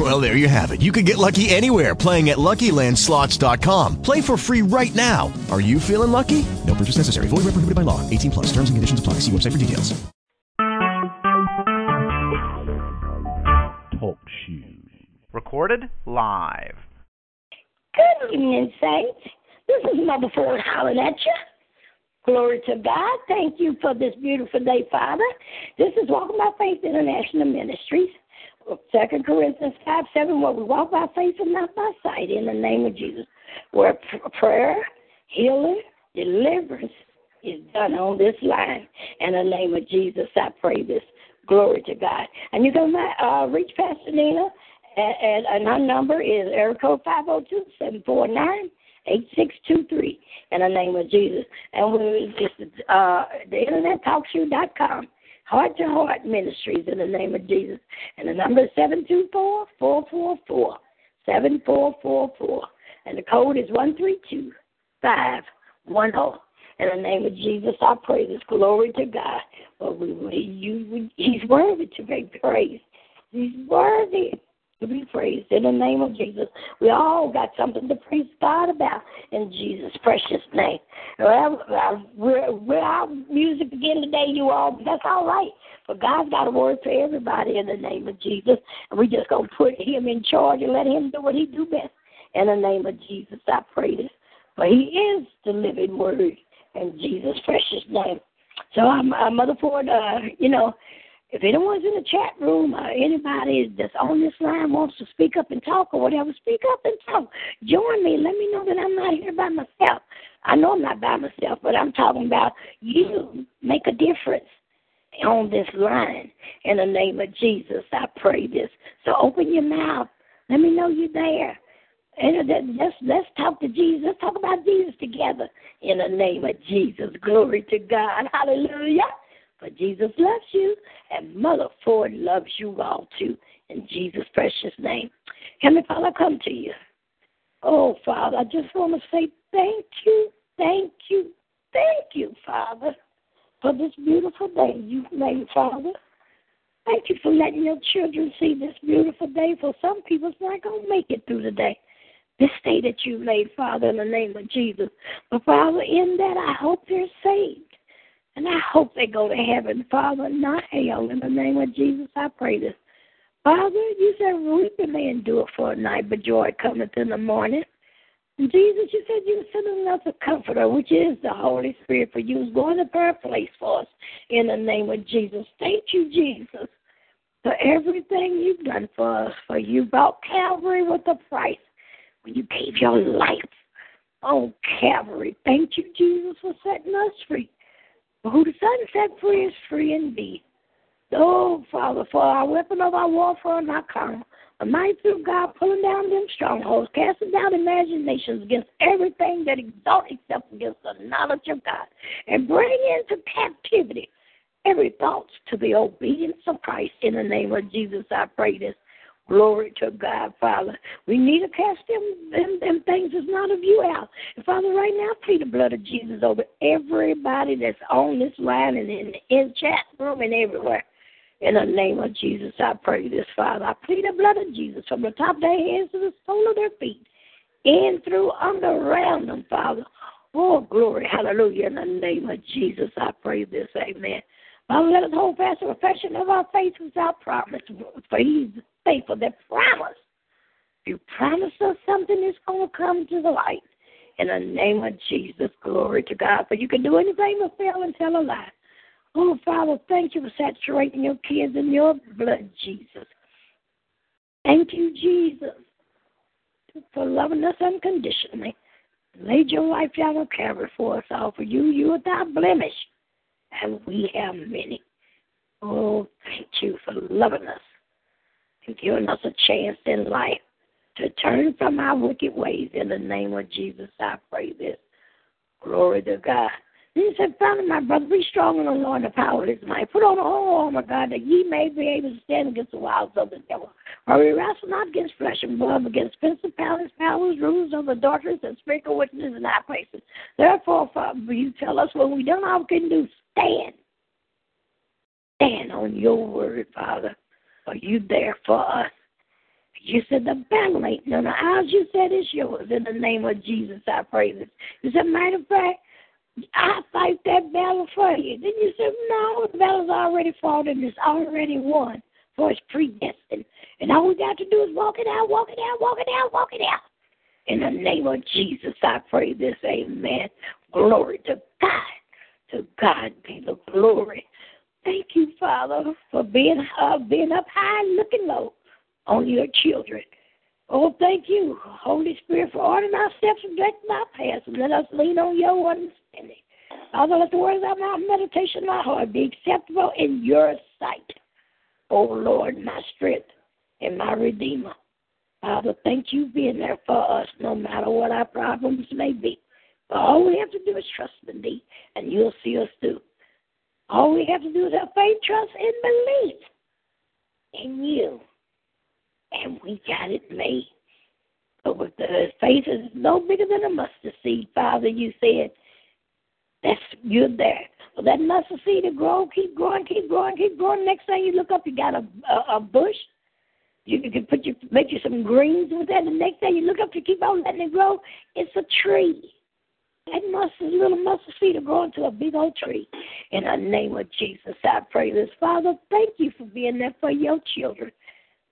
Well, there you have it. You can get lucky anywhere playing at LuckyLandSlots.com. Play for free right now. Are you feeling lucky? No purchase necessary. Void where prohibited by law. 18 plus. Terms and conditions apply. See website for details. Talk shoes. Recorded live. Good evening, Saints. This is Mother Ford hollering at you. Glory to God. Thank you for this beautiful day, Father. This is Walking by Faith International Ministries. Second Corinthians 5 7, where we walk by faith and not by sight in the name of Jesus. Where prayer, healing, deliverance is done on this line. In the name of Jesus, I pray this. Glory to God. And you can uh, reach Pastor Nina, and, and her number is area code 502 749 8623 in the name of Jesus. And we, it's uh, the internet talkshoe.com. Heart to Heart Ministries in the name of Jesus. And the number is 724 444 7444. And the code is 132510. In the name of Jesus, I pray this. Glory to God. But we, we, you, he's worthy to be praised. He's worthy to be praised in the name of Jesus. We all got something to praise God about in Jesus' precious name. Well, we're, we're out music again today, you all, that's all right. But God's got a word for everybody in the name of Jesus. And we're just going to put him in charge and let him do what he do best. In the name of Jesus, I pray this. For he is the living word in Jesus' precious name. So I'm, I'm Mother Ford, uh, you know, if anyone's in the chat room or anybody that's on this line wants to speak up and talk or whatever, speak up and talk. Join me. Let me know that I'm not here by myself. I know I'm not by myself, but I'm talking about you make a difference on this line. In the name of Jesus, I pray this. So open your mouth. Let me know you're there. And let's let's talk to Jesus. Let's talk about Jesus together. In the name of Jesus, glory to God. Hallelujah. But Jesus loves you, and Mother Ford loves you all too. In Jesus' precious name. Heavenly Father, I come to you. Oh, Father, I just want to say thank you, thank you, thank you, Father, for this beautiful day you've made, Father. Thank you for letting your children see this beautiful day. For some people, it's not going to make it through the day. This day that you made, Father, in the name of Jesus. But, Father, in that, I hope they're saved. And I hope they go to heaven, Father, not hell. In the name of Jesus, I pray this. Father, you said weeping may endure for a night, but joy cometh in the morning. And Jesus, you said you send another comforter, which is the Holy Spirit, for you is going to prepare a place for us in the name of Jesus. Thank you, Jesus, for everything you've done for us. For you bought Calvary with a price when you gave your life on Calvary. Thank you, Jesus, for setting us free. Who the Son set free is free indeed. Oh, Father, for our weapon of our warfare not carnal, a might through God pulling down them strongholds, casting down imaginations against everything that exalts itself against the knowledge of God, and bringing into captivity every thought to the obedience of Christ. In the name of Jesus, I pray this. Glory to God, Father. We need to cast them, them, them things that's not of you out. And Father, right now, plead the blood of Jesus over everybody that's on this line and in the chat room and everywhere. In the name of Jesus, I pray this, Father. I plead the blood of Jesus from the top of their heads to the sole of their feet, in, through, under, around them, Father. Oh, glory, hallelujah. In the name of Jesus, I pray this, amen. Father, let us hold fast the profession of our faith without promise, for He's faithful. That promise. If you promise us something, it's going to come to the light. In the name of Jesus, glory to God. For you can do anything but fail and tell a lie. Oh, Father, thank you for saturating your kids in your blood, Jesus. Thank you, Jesus, for loving us unconditionally. Laid your life down on Calvary for us all. For you, you without blemish, and we have many. Oh, thank you for loving us and giving us a chance in life to turn from our wicked ways. In the name of Jesus, I pray this. Glory to God. Then he said, Finally, my brother, be strong in the Lord and the power of his might. Put on the whole armor, God, that ye may be able to stand against the wiles of the devil. For we wrestle not against flesh and blood, but against principalities, powers, rulers of the darkness, and spiritual wickedness in high places. Therefore, Father, you tell us when we don't all can do, stand. Stand on your word, Father. Are you there for us? You said the battle ain't none of ours. You said it's yours. In the name of Jesus, I pray this. You said, matter of fact, I fight that battle for you. Then you said, no, the battle's already fought and it's already won. For it's predestined. And all we got to do is walk it out, walk it out, walk it out, walk it out. In the name of Jesus, I pray this. Amen. Glory to God. To God be the glory. Thank you, Father, for being uh, being up high and looking low on your children. Oh, thank you, Holy Spirit, for ordering our steps and directing our paths, and let us lean on your understanding. Father, let the words of my meditation, my heart, be acceptable in your sight. Oh, Lord, my strength and my Redeemer. Father, thank you being there for us no matter what our problems may be. But all we have to do is trust in thee, and you'll see us through. All we have to do is have faith, trust, and believe in you. And we got it made. But with the faith is no bigger than a mustard seed, Father, you said. That's you're there. Well, that mustard seed to grow, keep growing, keep growing, keep growing. Next time you look up, you got a a, a bush. You, you can put your make you some greens with that. The next time you look up, you keep on letting it grow. It's a tree. That mustard, little mustard seed will grow into a big old tree. In the name of Jesus, I pray this. Father, thank you for being there for your children.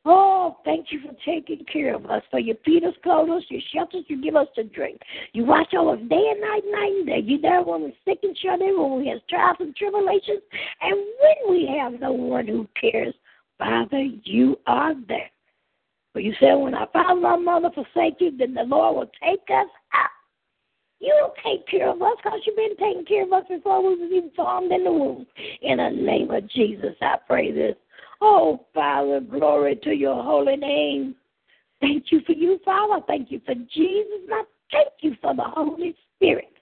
Oh, thank you for taking care of us. For you feed us, clothe us, you shelter us, you give us to drink. You watch over us day and night, night and day. You there when we're sick and shut in, when we have trials and tribulations, and when we have no one who cares. Father, you are there. For you said, when our father and our mother forsake you, then the Lord will take us out. You will take care of us because you've been taking care of us before we was even formed in the womb. In the name of Jesus, I pray this. Oh, Father, glory to your holy name. Thank you for you, Father. Thank you for Jesus. And I thank you for the Holy Spirit.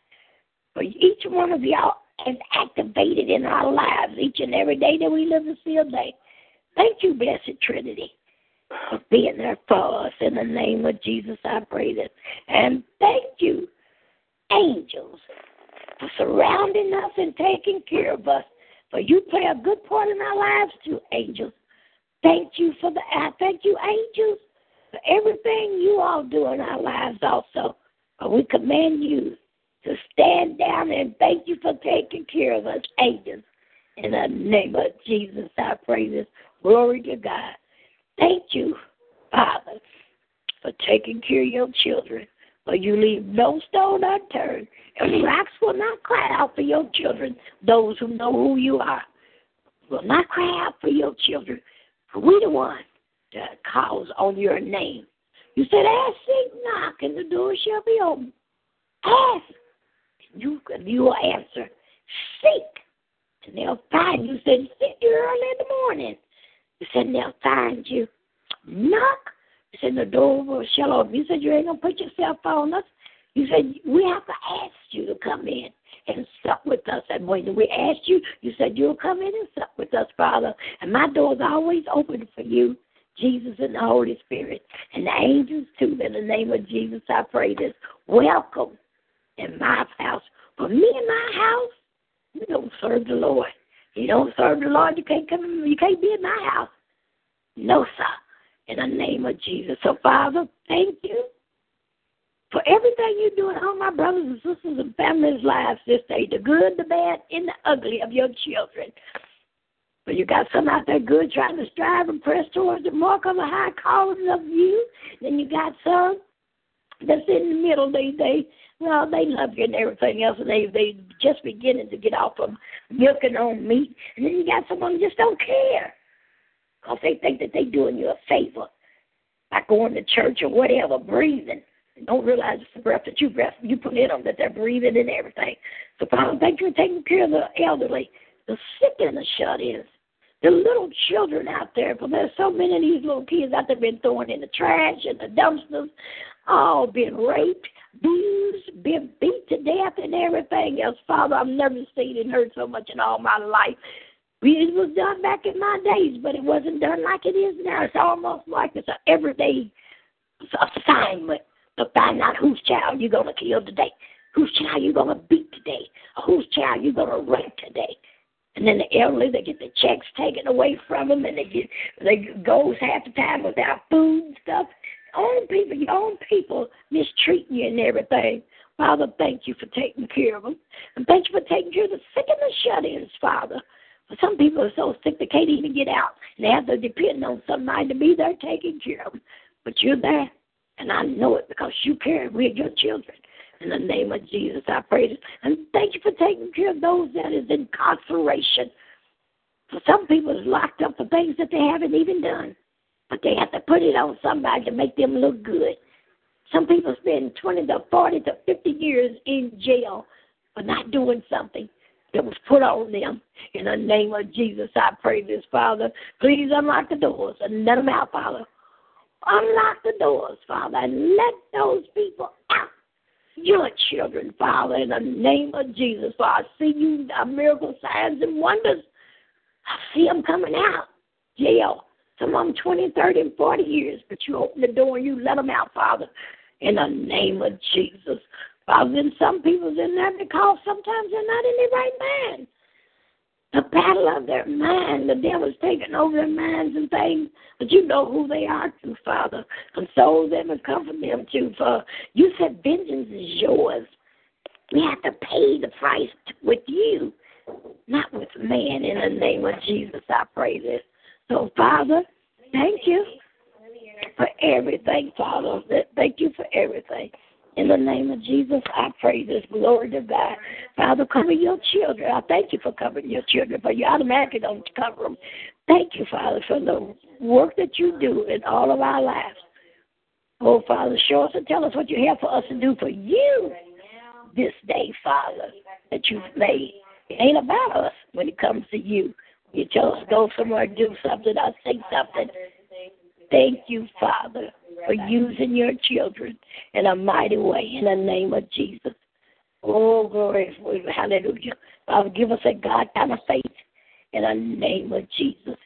For each one of y'all is activated in our lives each and every day that we live to see a day. Thank you, Blessed Trinity, for being there for us. In the name of Jesus, I pray this. And thank you, angels, for surrounding us and taking care of us. For you play a good part in our lives too, angels. Thank you for the I thank you, angels, for everything you all do in our lives also. We command you to stand down and thank you for taking care of us, angels. In the name of Jesus, I pray this. Glory to God. Thank you, Father, for taking care of your children. For you leave no stone unturned, and the rocks will not cry out for your children, those who know who you are. Will not cry out for your children. For we the one that calls on your name. You said, ask, seek, knock, and the door shall be open. Ask, and you, and you will answer. Seek, and they'll find you. You said, you early in the morning. You said, they'll find you. Knock, said, the door shall open. You said, you ain't going to put yourself on us. You said, we have to ask you to come in and sup with us. And when we asked you, you said, you'll come in and sup with us, Father. And my door's always open for you. Jesus and the Holy Spirit and the angels too. In the name of Jesus, I pray this. Welcome in my house. For me and my house, we don't serve the Lord. You don't serve the Lord, you can't come. You can't be in my house. No, sir. In the name of Jesus. So, Father, thank you for everything you're doing in all my brothers and sisters and families' lives this day, the good, the bad, and the ugly of your children. But you got some out there good trying to strive and press towards the mark of the high calling of you. Then you got some that's in the middle. They they well, they love you and everything else, and they they just beginning to get off of milking on meat. And then you got some them just don't care, cause they think that they doing you a favor by going to church or whatever, breathing. And don't realize it's the breath that you breath you put in them that they're breathing and everything. So Father, thank you for taking care of the elderly, the sick and the shut-ins. the little children out there, for there's so many of these little kids out there been thrown in the trash and the dumpsters, all been raped, abused, been beat to death, and everything else. Father, I've never seen and heard so much in all my life. It was done back in my days, but it wasn't done like it is now. It's almost like it's an everyday assignment to find out whose child you're going to kill today, whose child you're going to beat today, or whose child you're going to rape today. And then the elderly, they get the checks taken away from them, and they get they goes half the time without food and stuff. Own people, your own people mistreating you and everything. Father, thank you for taking care of them, and thank you for taking care of the sick and the shut-ins, Father. Some people are so sick they can't even get out. They have to depend on somebody to be there taking care of them. But you're there, and I know it because you care. We're your children. In the name of Jesus, I pray this. And thank you for taking care of those that is incarceration. For some people is locked up for things that they haven't even done. But they have to put it on somebody to make them look good. Some people spend 20 to 40 to 50 years in jail for not doing something that was put on them. In the name of Jesus, I pray this, Father. Please unlock the doors and let them out, Father. Unlock the doors, Father, and let those people out. Your children, Father, in the name of Jesus. For I see you, uh, miracle signs and wonders. I see them coming out. Jail. Some of them 20, 30, and 40 years. But you open the door and you let them out, Father, in the name of Jesus. Father, then some people's in there because sometimes they're not in their right mind the battle of their mind. The devil's taking over their minds and things, but you know who they are to, Father. Console them and comfort them too, for you said vengeance is yours. We have to pay the price with you, not with man. In the name of Jesus, I pray this. So, Father, thank you for everything, Father. Thank you for everything. In the name of Jesus, I pray this. Glory to God. Father, cover your children. I thank you for covering your children, but you automatically don't cover them. Thank you, Father, for the work that you do in all of our lives. Oh, Father, show us and tell us what you have for us to do for you this day, Father, that you've made. It ain't about us when it comes to you. You tell us go somewhere, do something, I say something. Thank you, Father for using your children in a mighty way in the name of Jesus. Oh, glory, hallelujah. Father, give us a God kind of faith in the name of Jesus.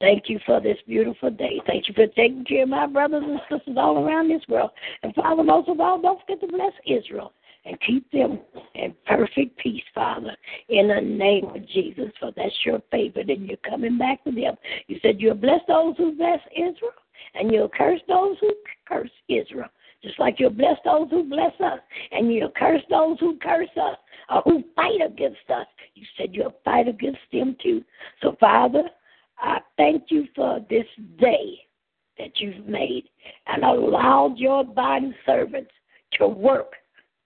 Thank you for this beautiful day. Thank you for taking care of my brothers and sisters all around this world. And Father, most of all, don't forget to bless Israel and keep them in perfect peace, Father, in the name of Jesus. For that's your favorite, and you're coming back to them. You said you'll bless those who bless Israel and you'll curse those who curse Israel. Just like you'll bless those who bless us, and you'll curse those who curse us or who fight against us. You said you'll fight against them too. So, Father, I thank you for this day that you've made and allowed your body servants to work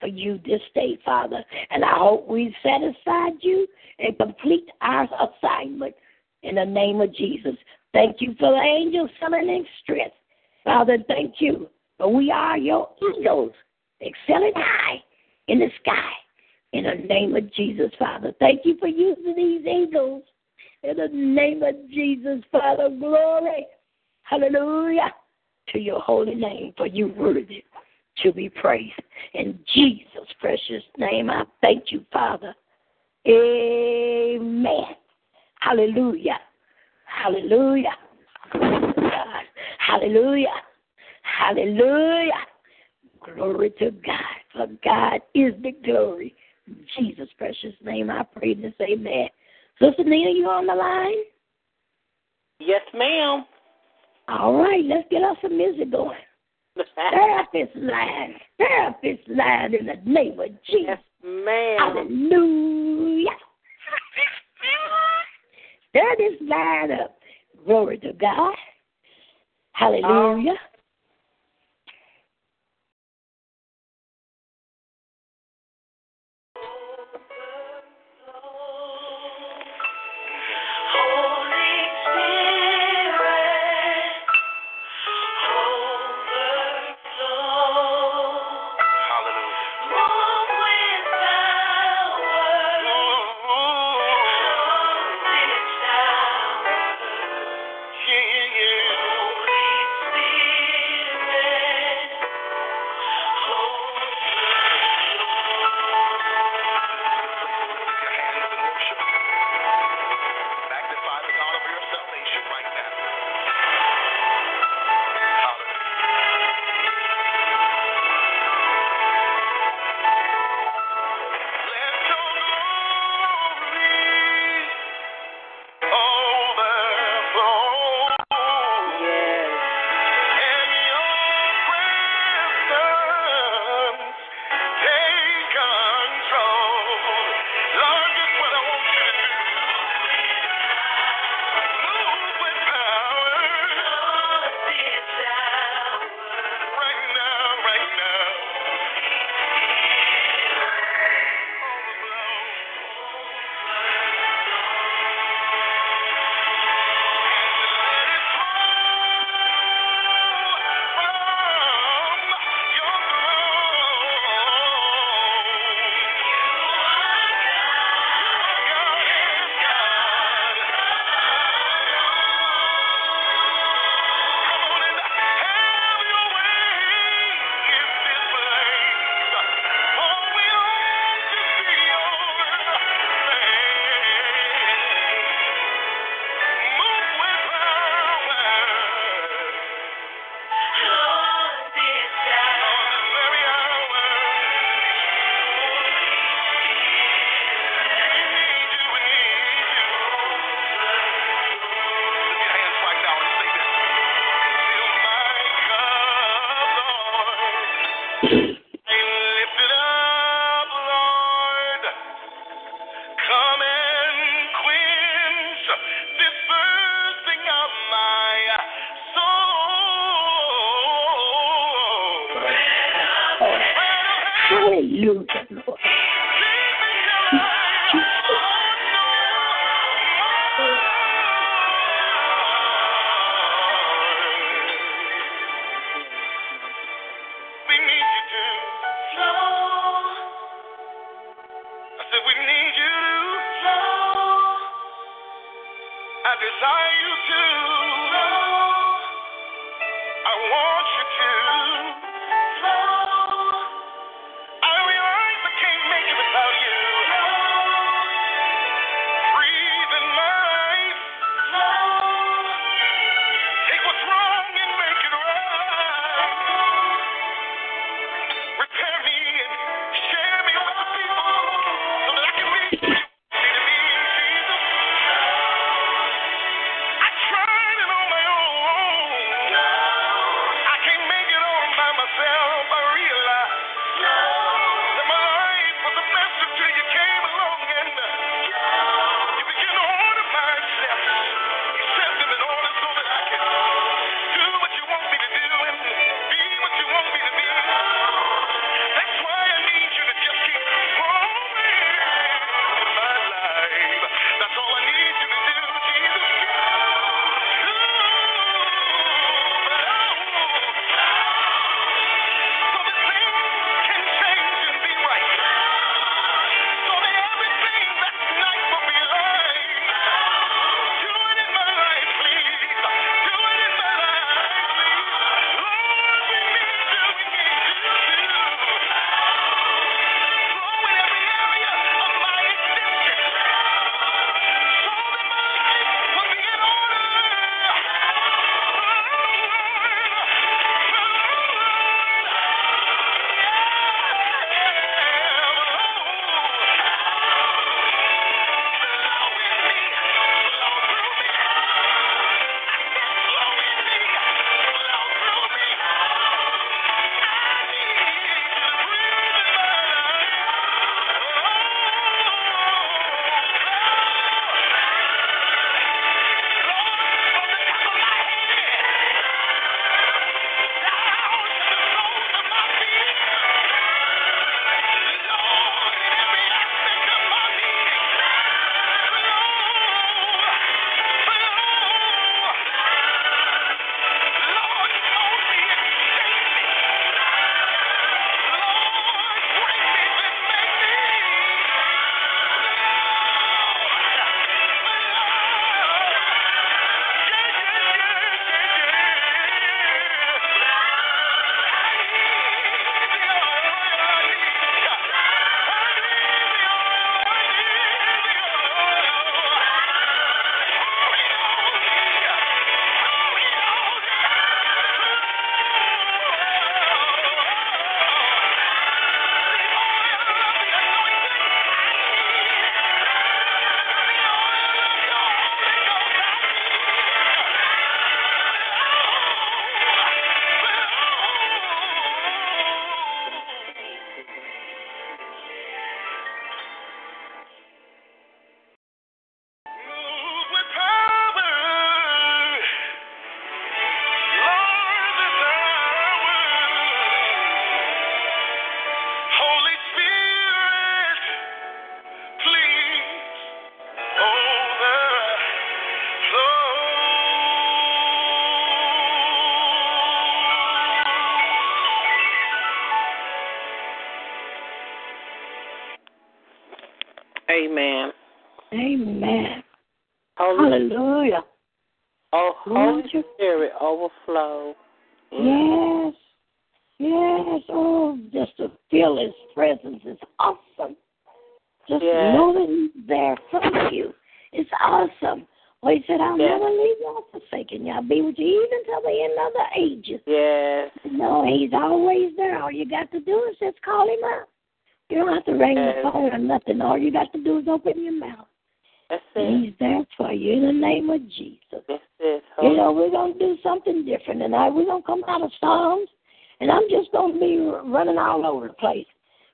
for you this day, Father. And I hope we've satisfied you and complete our assignment in the name of Jesus. Thank you for the angels summoning strength. Father, thank you. For we are your eagles, excelling high in the sky. In the name of Jesus, Father. Thank you for using these eagles. In the name of Jesus, Father, glory. Hallelujah. To your holy name, for you worthy to be praised. In Jesus' precious name, I thank you, Father. Amen. Hallelujah. Hallelujah. God. Hallelujah. Hallelujah. Glory to God. For God is the glory. In Jesus' precious name, I pray this. Amen. Sister Nina, you on the line? Yes, ma'am. All right, let's get us some music going. Therapist line. Therapist line in the name of Jesus. Yes, ma'am. Hallelujah. Stir this line up. Glory to God. Hallelujah. Can y'all be with you even till the end of the ages. Yes. No, he's always there. All you got to do is just call him up. You don't have to ring yes. the phone or nothing. All you got to do is open your mouth. That's it. He's there for you in the name of Jesus. That's it. You know, we're going to do something different tonight. We're going to come out of Psalms, and I'm just going to be running all over the place.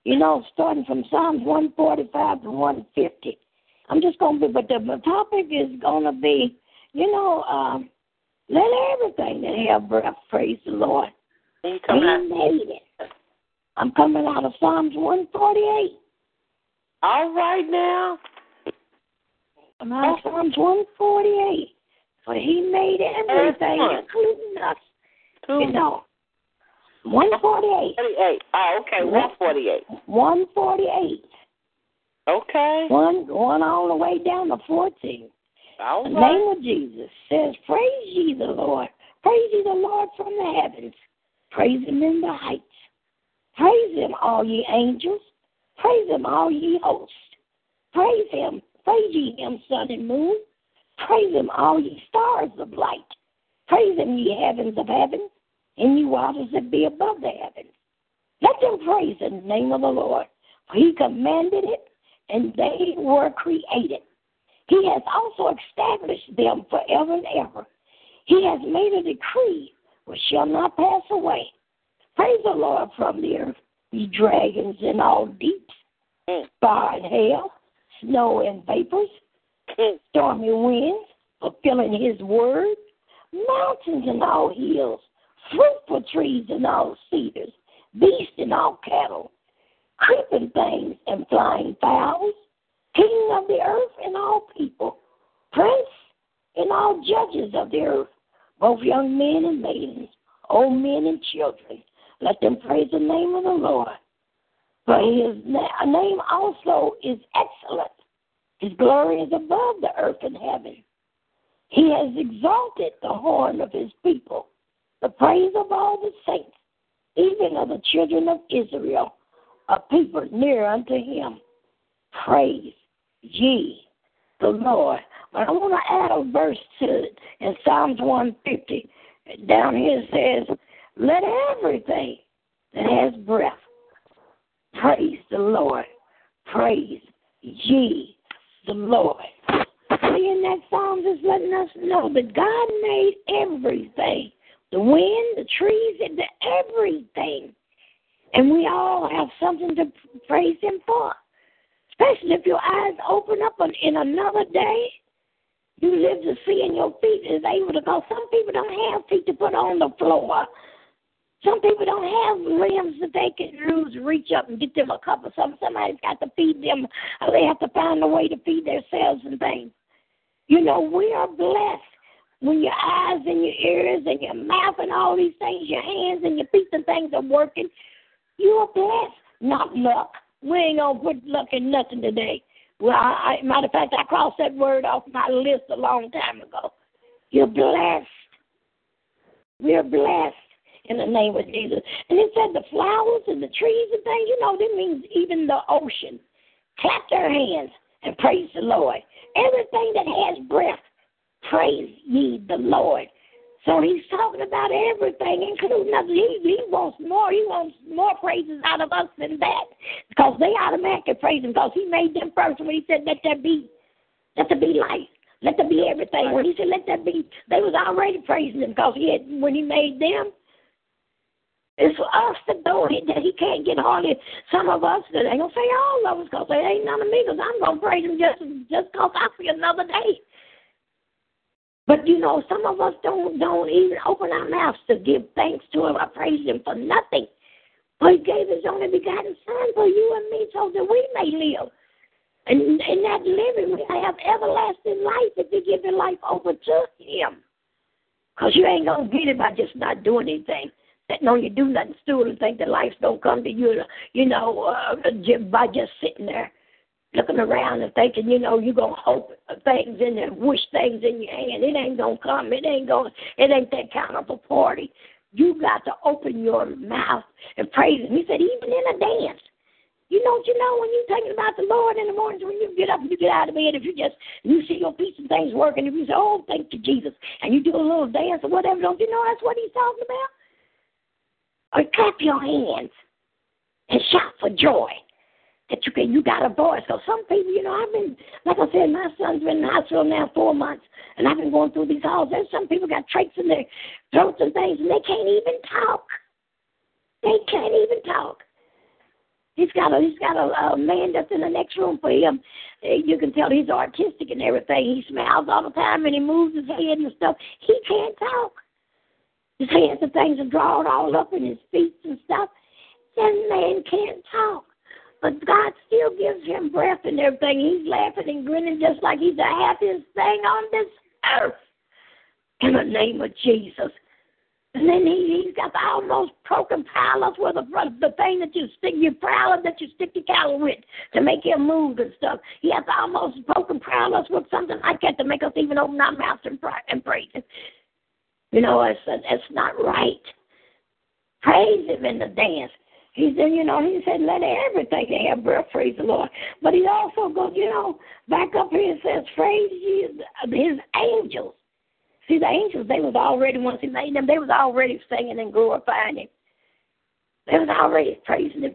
You know, starting from Psalms 145 to 150. I'm just going to be, but the topic is going to be, you know, um, let everything that have breath praise the Lord. He made it. I'm coming out of Psalms 148. All right now. I'm out of Psalms 148. For he made everything, including us. Two. You know, 148. 148. Oh, okay, 148. 148. Okay. One, one all the way down to 14. All The right. name of Jesus says, Praise ye the Lord. Praise ye the Lord from the heavens. Praise him in the heights. Praise him, all ye angels. Praise him, all ye hosts. Praise him. Praise ye him, sun and moon. Praise him, all ye stars of light. Praise him, ye heavens of heaven, and ye waters that be above the heavens. Let them praise in the name of the Lord, for he commanded it, and they were created. He has also established them forever and ever. He has made a decree which shall not pass away. Praise the Lord from the earth, ye dragons and all deeps, fire and hail, snow and vapors, stormy winds, fulfilling his word, mountains and all hills, fruitful trees and all cedars, beasts and all cattle, creeping things and flying fowls, king of the earth and all people, prince and all judges of the earth, both young men and maidens, old men and children. Let them praise the name of the Lord. For his na- name also is excellent. His glory is above the earth and heaven. He has exalted the horn of his people, the praise of all the saints, even of the children of Israel, a people near unto him. Praise ye the Lord. But I want to add a verse to it in Psalms 150. Down here it says, Let everything that has breath praise the Lord. Praise ye the Lord. See, in that Psalm is letting us know that God made everything the wind, the trees, and the everything. And we all have something to praise Him for. Especially if your eyes open up in another day, you live to see and your feet is able to go. Some people don't have feet to put on the floor. Some people don't have limbs that they can use, reach up and get them a cup of something. Somebody's got to feed them, or they have to find a way to feed themselves and things. You know, we are blessed when your eyes and your ears and your mouth and all these things, your hands and your feet and things are working. You are blessed, not luck. We ain't gonna put luck in nothing today. Well, I, matter of fact, I crossed that word off my list a long time ago. You're blessed. We're blessed in the name of Jesus. And it said the flowers and the trees and things, you know, that means even the ocean. Clap their hands and praise the Lord. Everything that has breath, praise ye the Lord. So he's talking about everything, including us. He, he wants more. He wants more praises out of us than that. Because they automatically praise him because he made them first when he said, let there be, let there be life. Let there be everything. When he said, let there be, they was already praising him because he had, when he made them, it's for us to do it that he can't get hardly some of us that ain't gonna say all of us because they ain't none of me because I'm gonna praise him just just I see another day. But you know, some of us don't don't even open our mouths to give thanks to him or praise him for nothing. But he gave his only begotten son for you and me so that we may live. And in that living we have everlasting life if you give your life over to him. Because you ain't gonna get it by just not doing anything. That no, you do nothing stupid and think that life's gonna come to you, you know, uh, by just sitting there looking around and thinking, you know, you're gonna hope things in there, wish things in your hand. It ain't gonna come. It ain't gonna. It ain't that kind of a party. You got to open your mouth and praise Him. He said, even in a dance. You know what you know when you're thinking about the Lord in the mornings when you get up and you get out of bed, if you just you see your feet and things working, if you say, Oh, thank you, Jesus, and you do a little dance or whatever, don't you know that's what he's talking about? Or clap your hands and shout for joy that you can you got a voice. So some people, you know, I've been like I said, my son's been in the hospital now four months and I've been going through these halls. There's some people got trachs in their throats and things and they can't even talk. They can't even talk. He's got a he's got a, a man that's in the next room for him. Uh, You can tell he's artistic and everything. He smiles all the time and he moves his head and stuff. He can't talk. His hands and things are drawn all up in his feet and stuff. That man can't talk. But God still gives him breath and everything. He's laughing and grinning just like he's the happiest thing on this earth. In the name of Jesus. And then he, he's got the almost broken palace with the, the thing that you stick your prowler that you stick your cattle with to make him move and stuff. He has the almost broken palace with something like that to make us even open our mouths and and praise. You know, it's it's not right. Praise him in the dance. He said, you know, he said, let everything have breath praise the Lord. But he also goes, you know, back up here and says, praise his, angels. See, the angels, they was already, once he made them, they was already singing and glorifying him. They was already praising him,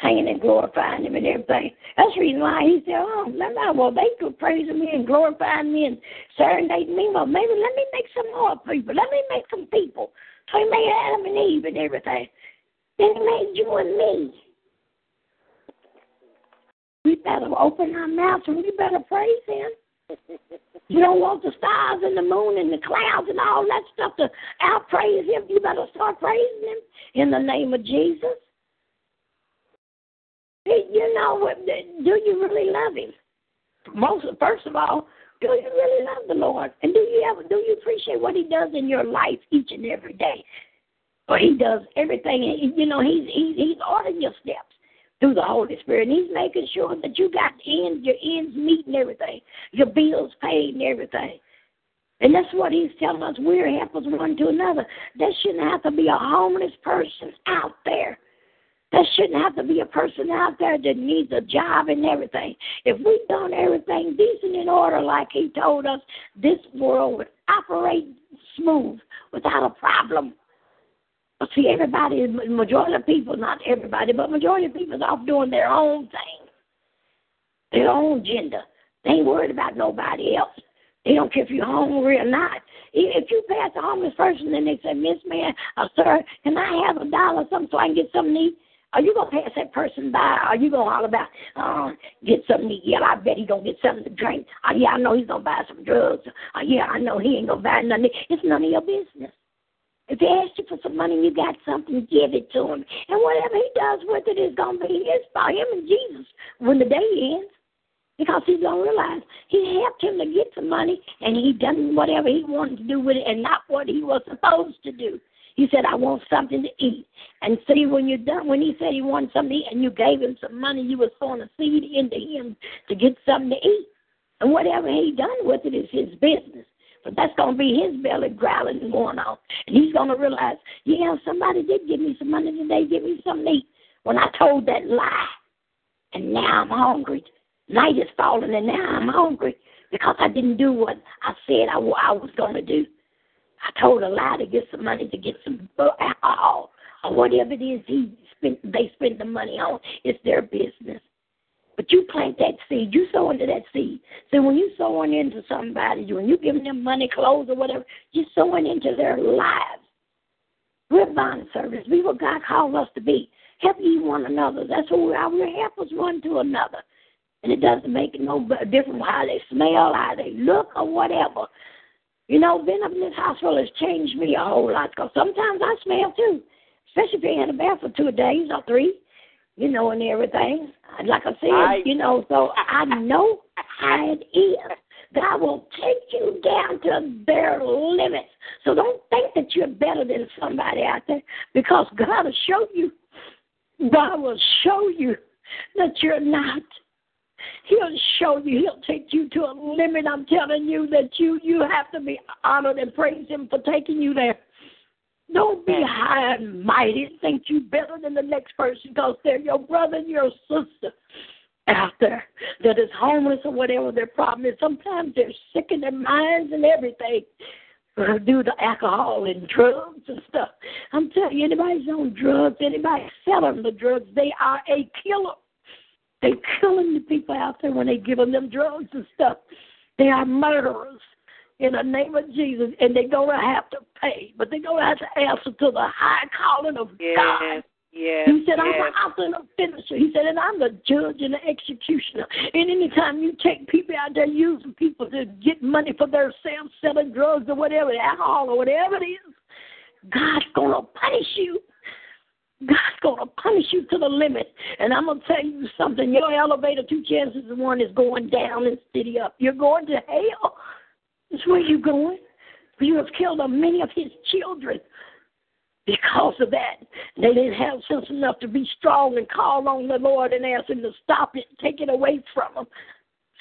singing and glorifying him and everything. That's the reason why he said, oh, let me, well, they could praising me and glorifying me and serenading me. Well, maybe let me make some more people. Let me make some people. So he made Adam and Eve and everything. He made you and me. We better open our mouths and we better praise him. You don't want the stars and the moon and the clouds and all that stuff to outpraise him. You better start praising him in the name of Jesus. You know, do you really love him? Most, first of all, do you really love the Lord? And do you ever do you appreciate what He does in your life each and every day? Or He does everything. You know, He's He's He's ordering your steps through the Holy Spirit. And He's making sure that you got ends, your ends meet and everything, your bills paid and everything. And that's what He's telling us. We're helpers one to another. There shouldn't have to be a homeless person out there there shouldn't have to be a person out there that needs a job and everything. If we've done everything decent in order, like he told us, this world would operate smooth without a problem. See, everybody, majority of people, not everybody, but majority of people is off doing their own thing, their own agenda. They ain't worried about nobody else. They don't care if you're hungry or not. If you pass a homeless person and they say, Miss Man, uh, sir, can I have a dollar or something so I can get something to eat? Are you gonna pass that person by? Are you gonna holler about, oh, get something to eat? Yeah, I bet he gonna get something to drink. Oh, yeah, I know he's gonna buy some drugs. Oh, yeah, I know he ain't gonna buy nothing. It's none of your business. If he asks you for some money, you got something, give it to him. And whatever he does with it is gonna be his for him and Jesus when the day ends. Because he's gonna realize he helped him to get some money and he done whatever he wanted to do with it and not what he was supposed to do. He said, I want something to eat. And see, when you're done, when he said he wanted something to eat and you gave him some money, you were sowing a seed into him to get something to eat. And whatever he done with it is his business. But that's going to be his belly growling and going on. And he's going to realize, yeah, somebody did give me some money today, give me something to eat. When I told that lie, and now I'm hungry. Night is falling, and now I'm hungry because I didn't do what I said I, I was going to do. I told a lie to get some money to get some alcohol or whatever it is he spent, they spend the money on. It's their business. But you plant that seed, you sow into that seed. So when you sowing into somebody, when you giving them money, clothes, or whatever, you're sowing into their lives. We're bond service. We what God called us to be. Help ye one another. That's who we are. We're helpers one to another. And it doesn't make no difference how they smell, how they look, or whatever. You know, being up in this hospital has changed me a whole lot because sometimes I smell too, especially if you're in a bath for two days or three, you know, and everything. Like I said, I, you know, so I know how it is. God will take you down to their limits. So don't think that you're better than somebody out there because God will show you. God will show you that you're not. He'll show you. He'll take you to a limit. I'm telling you that you you have to be honored and praise Him for taking you there. Don't be high and mighty. Think you better than the next person because they're your brother and your sister out there that is homeless or whatever their problem is. Sometimes they're sick in their minds and everything uh, due to alcohol and drugs and stuff. I'm telling you, anybody's on drugs, anybody selling the drugs, they are a killer. They're killing the people out there when they give them them drugs and stuff. They are murderers in the name of Jesus, and they're going to have to pay, but they're going to have to answer to the high calling of yes, God. Yes, he said, yes. I'm the author and the finisher. He said, and I'm the judge and the executioner. And anytime you take people out there using people to get money for themselves, selling drugs or whatever, alcohol or whatever it is, God's going to punish you. God's going to punish you to the limit. And I'm going to tell you something. Your elevator, two chances one, is going down instead of up. You're going to hell. That's where you're going. You have killed many of his children because of that. They didn't have sense enough to be strong and call on the Lord and ask him to stop it, take it away from them.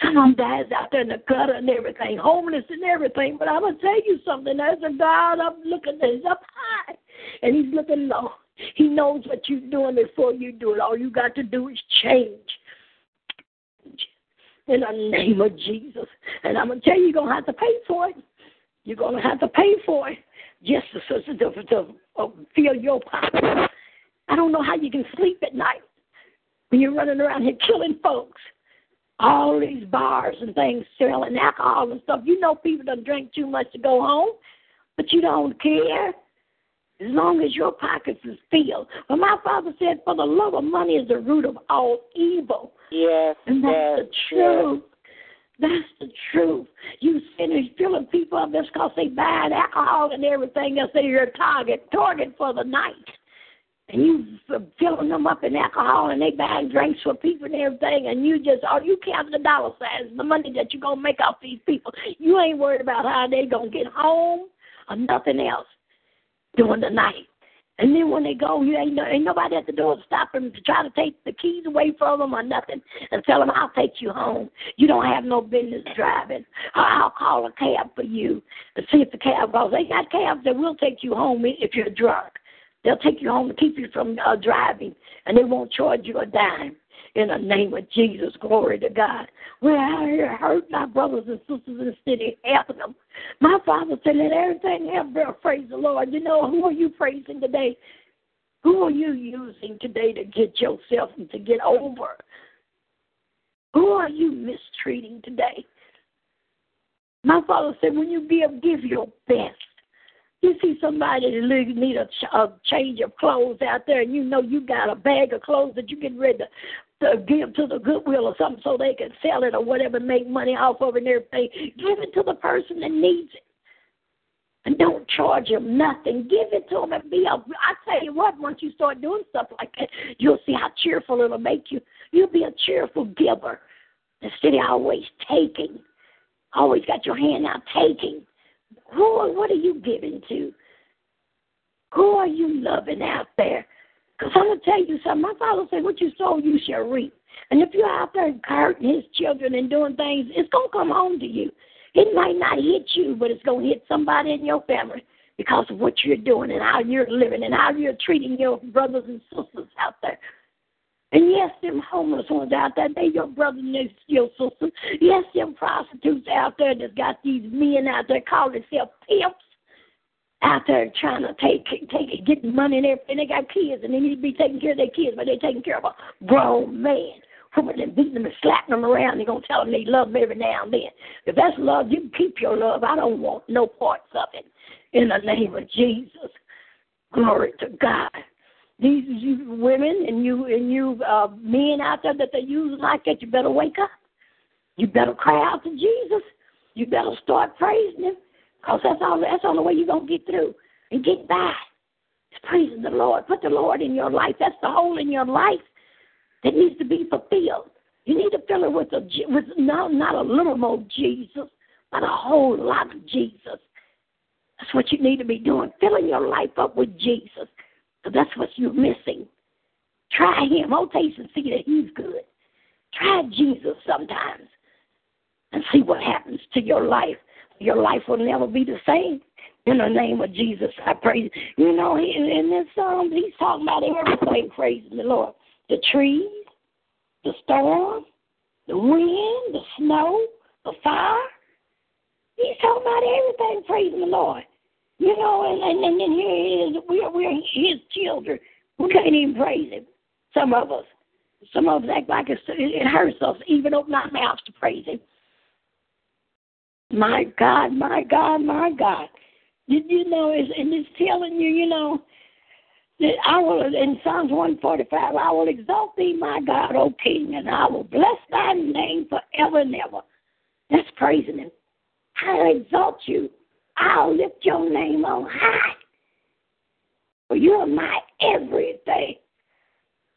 Some of them dies out there in the gutter and everything, homeless and everything. But I'm gonna tell you something. There's a God up looking. He's up high, and He's looking low. He knows what you're doing before you do it. All you got to do is change. In the name of Jesus. And I'm gonna tell you, you're gonna have to pay for it. You're gonna have to pay for it just to, to, to, to uh, fill your pocket. I don't know how you can sleep at night when you're running around here killing folks. All these bars and things selling alcohol and stuff. You know people don't drink too much to go home, but you don't care as long as your pockets is filled. But my father said, For the love of money is the root of all evil. Yes, And that's yes, the truth. That's the truth. You sinners filling people up just because they buying alcohol and everything else. They're your target, target for the night. And you filling them up in alcohol and they buying drinks for people and everything. And you just, all you count the dollar signs, the money that you're going to make off these people. You ain't worried about how they going to get home or nothing else during the night. And then when they go, you ain't, ain't nobody at the door to stop them to try to take the keys away from them or nothing and tell them, I'll take you home. You don't have no business driving. Or I'll call a cab for you to see if the cab goes. They got cabs that will take you home if you're drunk. They'll take you home to keep you from uh, driving, and they won't charge you a dime. In the name of Jesus, glory to God. We're out here hurting our brothers and sisters in the city, helping them. My father said, let everything have breath, praise the Lord. You know, who are you praising today? Who are you using today to get yourself and to get over? Who are you mistreating today? My father said, when you give, give your best. You see somebody that need a, a change of clothes out there, and you know you got a bag of clothes that you get ready to, to give to the Goodwill or something so they can sell it or whatever, make money off of it and everything. Give it to the person that needs it. And don't charge them nothing. Give it to them and be a. I tell you what, once you start doing stuff like that, you'll see how cheerful it'll make you. You'll be a cheerful giver instead of always taking. Always got your hand out taking. Who? What are you giving to? Who are you loving out there? Because I'm going to tell you something. My father said, What you sow, you shall reap. And if you're out there hurting his children and doing things, it's going to come home to you. It might not hit you, but it's going to hit somebody in your family because of what you're doing and how you're living and how you're treating your brothers and sisters out there. And yes, them homeless ones out there, they your brothers and your sisters. Yes, them prostitutes out there that's got these men out there calling themselves pimps out there trying to take take it, getting money and everything. They got kids and they need to be taking care of their kids, but they're taking care of a grown man. Whooping them, beating them, and slapping them around. They're gonna tell them they love them every now and then. If that's love, you keep your love. I don't want no parts of it. In the name of Jesus, glory to God. These you women and you and you uh, men out there that they use like that, you better wake up. You better cry out to Jesus. You better start praising Him, cause that's all. That's the only way you're gonna get through and get by. It's praising the Lord. Put the Lord in your life. That's the hole in your life that needs to be fulfilled. You need to fill it with a with not not a little more Jesus, but a whole lot of Jesus. That's what you need to be doing. Filling your life up with Jesus. Because that's what you're missing. Try him. Oh, taste and see that he's good. Try Jesus sometimes and see what happens to your life. Your life will never be the same. In the name of Jesus, I praise. You know, in, this psalm, he's talking about everything praising the Lord. The trees, the storm, the wind, the snow, the fire. He's talking about everything praising the Lord. You know, and, and, and then here he is. We're, we're his children. We can't even praise him. Some of us. Some of us act like it hurts us even open our mouths to praise him. My God, my God, my God. Did you know, it's, and it's telling you, you know, that I will, in Psalms 145, I will exalt thee, my God, O King, and I will bless thy name forever and ever. That's praising him. I'll exalt you. I'll lift your name on high. For you are my everything.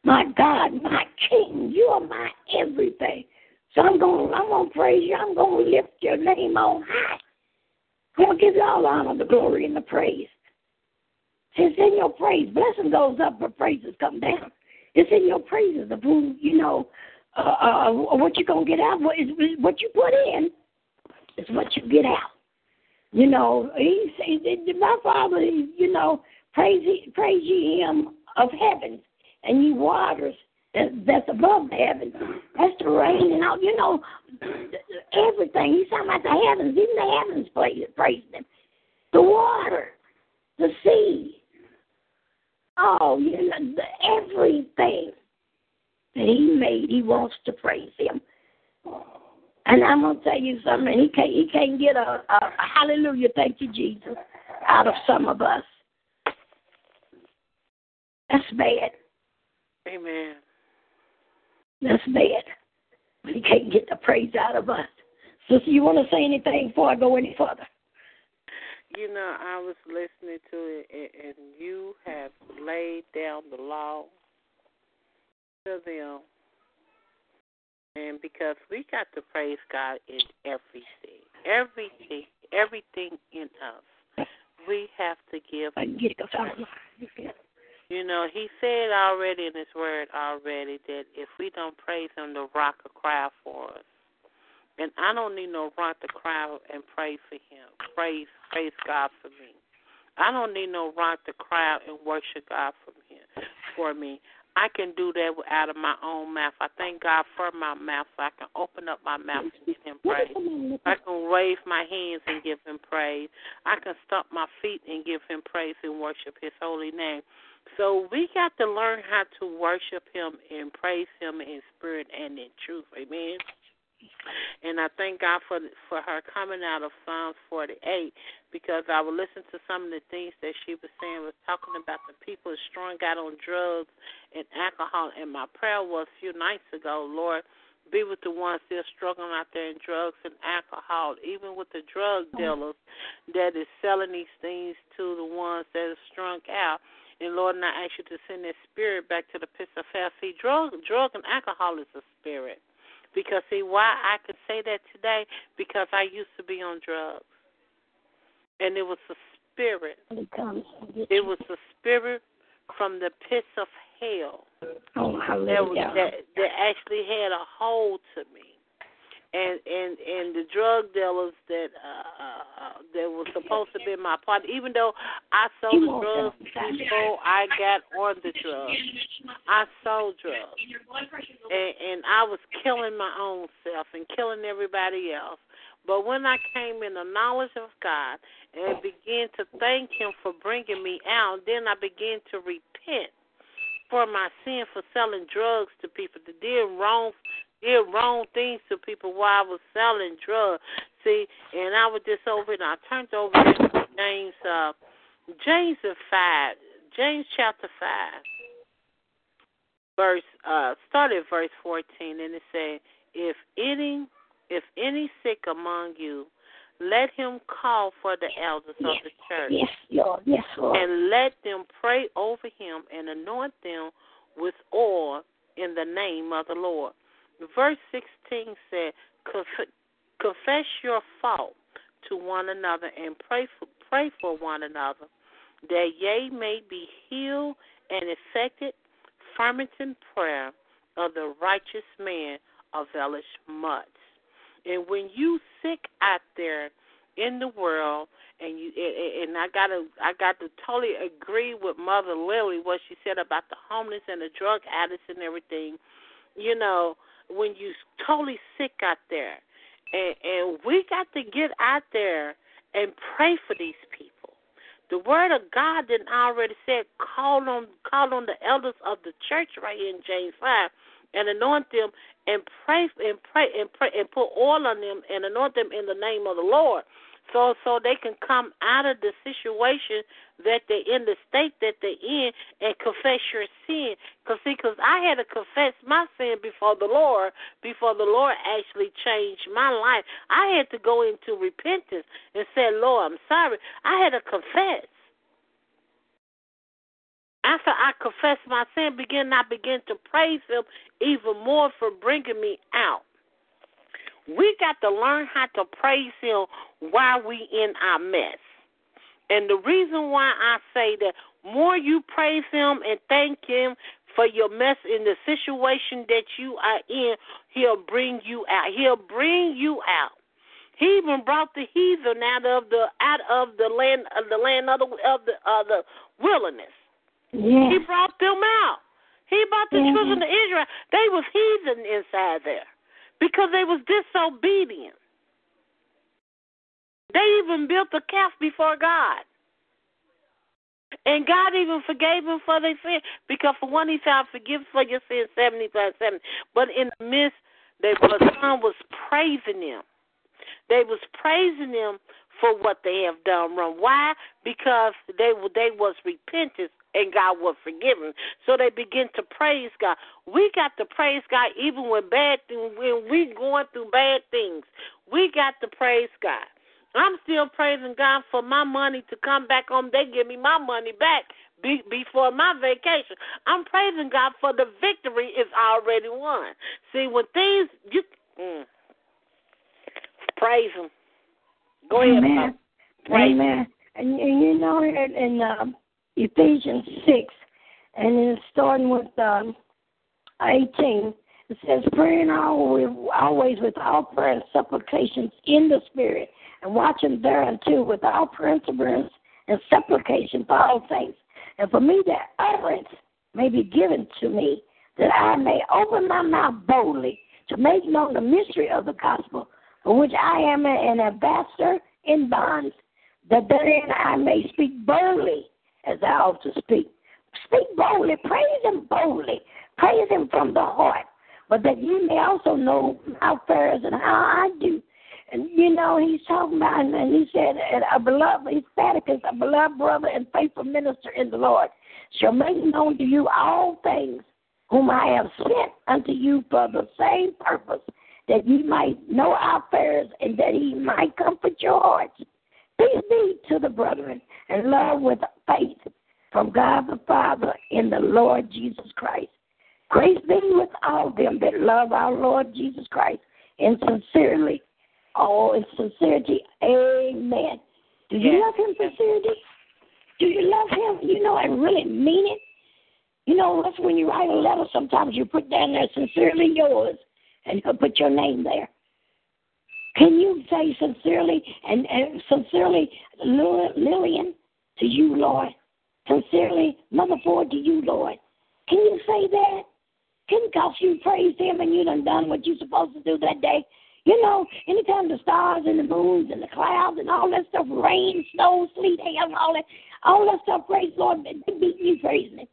My God, my King, you are my everything. So I'm going I'm gonna praise you. I'm gonna lift your name on high. I'm gonna give you all the honor, the glory, and the praise. It's in your praise. Blessing goes up, but praises come down. It's in your praises of who you know uh, uh, what you're gonna get out. What is what you put in is what you get out. You know, he said, my father, you know, praise praise ye him of heaven and ye waters that, that's above the heavens. That's the rain and all. You know, everything. He's talking about the heavens. Even the heavens praise, praise him. The water, the sea. Oh, you know, the, everything that he made, he wants to praise him. And I'm gonna tell you something. He can't he can't get a, a, a hallelujah, thank you, Jesus, out of some of us. That's bad. Amen. That's bad. But He can't get the praise out of us. Sister, you want to say anything before I go any further? You know, I was listening to it, and, and you have laid down the law to them. And because we got to praise God in everything, everything, everything in us, we have to give. I get it. You know, he said already in his word already that if we don't praise him, the rock will cry for us. And I don't need no rock to cry and pray for him. Praise, praise God for me. I don't need no rock to cry and worship God for me. For me, I can do that out of my own mouth. I thank God for my mouth, so I can open up my mouth and give Him praise. I can wave my hands and give Him praise. I can stomp my feet and give Him praise and worship His holy name. So we got to learn how to worship Him and praise Him in spirit and in truth. Amen. And I thank God for for her coming out of Psalms 48 because I would listen to some of the things that she was saying was talking about the people strung out on drugs and alcohol. And my prayer was a few nights ago, Lord, be with the ones still struggling out there in drugs and alcohol, even with the drug dealers that is selling these things to the ones that are strung out. And Lord, and I ask you to send that spirit back to the pits of hell. See, drug, drug and alcohol is a spirit. Because see why I could say that today? Because I used to be on drugs. And it was a spirit. It was a spirit from the pits of hell oh, that, was, that that actually had a hold to me. And and and the drug dealers that uh, uh that was supposed to be my partner, even though I sold the drugs before I got on the drugs, I sold drugs, and, and I was killing my own self and killing everybody else. But when I came in the knowledge of God and began to thank Him for bringing me out, then I began to repent for my sin for selling drugs to people, to did wrong did wrong things to people while I was selling drugs. See, and I was just over and I turned over to James uh James five James chapter five verse uh started verse fourteen and it said, If any if any sick among you let him call for the elders yes, of the church. Yes, Lord. Yes, Lord. And let them pray over him and anoint them with oil in the name of the Lord. Verse 16 said, Confess your fault to one another and pray for, pray for one another, that ye may be healed and effected fermenting prayer of the righteous man availeth much. And when you sick out there in the world, and you and I gotta I got to totally agree with Mother Lily what she said about the homeless and the drug addicts and everything. You know, when you totally sick out there, and and we got to get out there and pray for these people. The word of God didn't already said call on call on the elders of the church right here in James five and anoint them and pray and pray and pray and put oil on them and anoint them in the name of the Lord. So so they can come out of the situation that they're in, the state that they're in, and confess your sin. Cause see, cause I had to confess my sin before the Lord, before the Lord actually changed my life. I had to go into repentance and say, Lord, I'm sorry. I had to confess. After I confess my sin, begin I begin to praise Him even more for bringing me out. We got to learn how to praise Him while we in our mess. And the reason why I say that more you praise Him and thank Him for your mess in the situation that you are in, He'll bring you out. He'll bring you out. He even brought the heathen out of the out of the land of the land of the of the uh, the wilderness. Yeah. He brought them out. He brought the Mhm. children of Israel. They was heathen inside there because they was disobedient. They even built a calf before God. And God even forgave them for their sin. Because for one, he said, forgive for your sin 70 times 70. But in the midst, they, the son was praising them. They was praising them for what they have done wrong. Why? Because they they was repentant and God was forgiven. So they begin to praise God. We got to praise God even when bad when we going through bad things. We got to praise God. I'm still praising God for my money to come back home. They give me my money back be, before my vacation. I'm praising God for the victory is already won. See, when things you mm, praise Him. Go ahead, Amen. Papa. Praise Him. Amen. And, and you know, in, in um, Ephesians 6, and it's starting with um, 18, it says, praying always, always with all prayer and supplications in the Spirit, and watching thereunto with all perseverance and supplication for all things. And for me that utterance may be given to me, that I may open my mouth boldly to make known the mystery of the gospel, for which I am an ambassador in bonds, that therein I may speak boldly as I ought to speak. Speak boldly, praise him boldly, praise him from the heart, but that you may also know my affairs and how I do. And you know, he's talking about, and he said, a beloved, he's Faticus, a beloved brother and faithful minister in the Lord, shall make known to you all things whom I have sent unto you for the same purpose, that ye might know our affairs and that he might comfort your hearts. Peace be to the brethren and love with faith from God the Father in the Lord Jesus Christ. Grace be with all them that love our Lord Jesus Christ and sincerely, all in sincerity. Amen. Do you Yes. love him sincerely? Do you love him, you know, and really mean it? You know, that's when you write a letter, sometimes you put down there sincerely yours and you put your name there. Can you say sincerely and, and sincerely Lillian to you, Lord? Sincerely, Mother Ford to you, Lord. Can you say that? Can because you praised him and you done done what you supposed to do that day. You know, anytime the stars and the moons and the clouds and all that stuff, rain, snow, sleet, hail, and all that, all that stuff, praise Lord, they beat you praising him.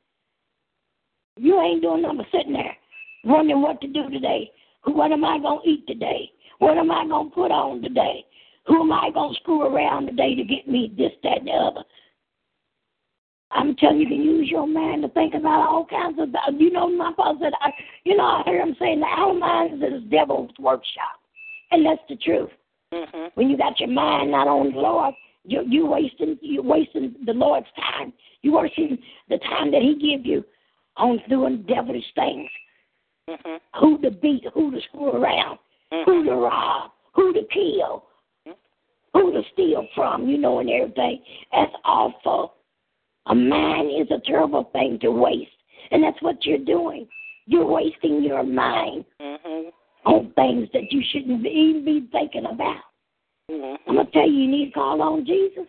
You ain't doing nothing but sitting there wondering what to do today. What am I going to eat today? What am I going to put on today? Who am I going to screw around today to get me this, that, and the other? I'm telling you, to use your mind to think about all kinds of. You know, my father said, I, you know, I heard him saying, the mind is the devil's workshop, and that's the truth. hmm When you got your mind not on the Lord, you you wasting you wasting the Lord's time. You wasting the time that He give you on doing devilish things. hmm Who to beat, who to screw around, who to rob, who to kill, who to steal from, you know, and everything. That's awful. A mind is a terrible thing to waste. And that's what you're doing. You're wasting your mind hmm on things that you shouldn't even be thinking about. hmm I'm to tell you, you need to call on Jesus.